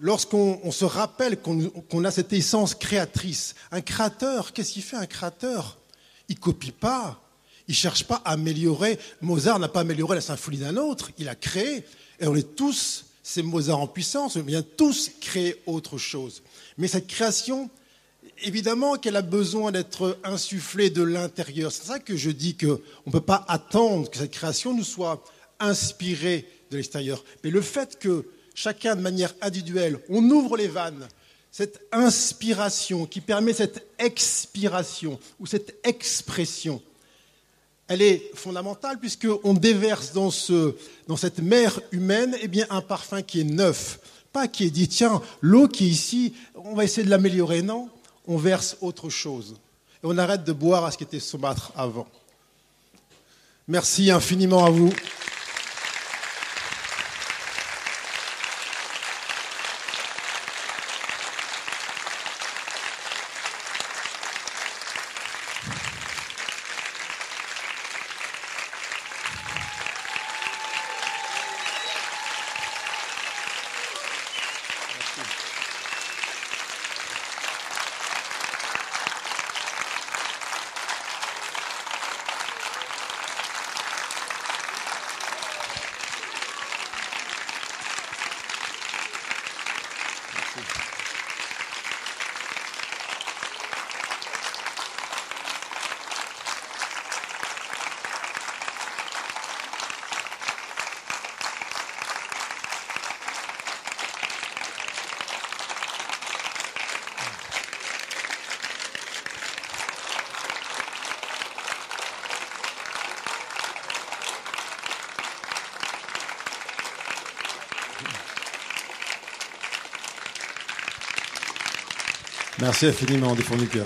lorsqu'on se rappelle qu'on a cette essence créatrice, un créateur, qu'est-ce qu'il fait un créateur? Il copie pas. Il cherche pas à améliorer. Mozart n'a pas amélioré la symphonie d'un autre. Il a créé. Et on est tous, c'est Mozart en puissance, on vient tous créer autre chose. Mais cette création, évidemment qu'elle a besoin d'être insufflée de l'intérieur. C'est ça que je dis qu'on ne peut pas attendre que cette création nous soit inspirée de l'extérieur. Mais le fait que chacun de manière individuelle, on ouvre les vannes, cette inspiration qui permet cette expiration ou cette expression, elle est fondamentale puisqu'on déverse dans, ce, dans cette mer humaine eh bien, un parfum qui est neuf, pas qui est dit, tiens, l'eau qui est ici, on va essayer de l'améliorer. Non, on verse autre chose. Et on arrête de boire à ce qui était saumâtre avant. Merci infiniment à vous. Merci infiniment du cœur.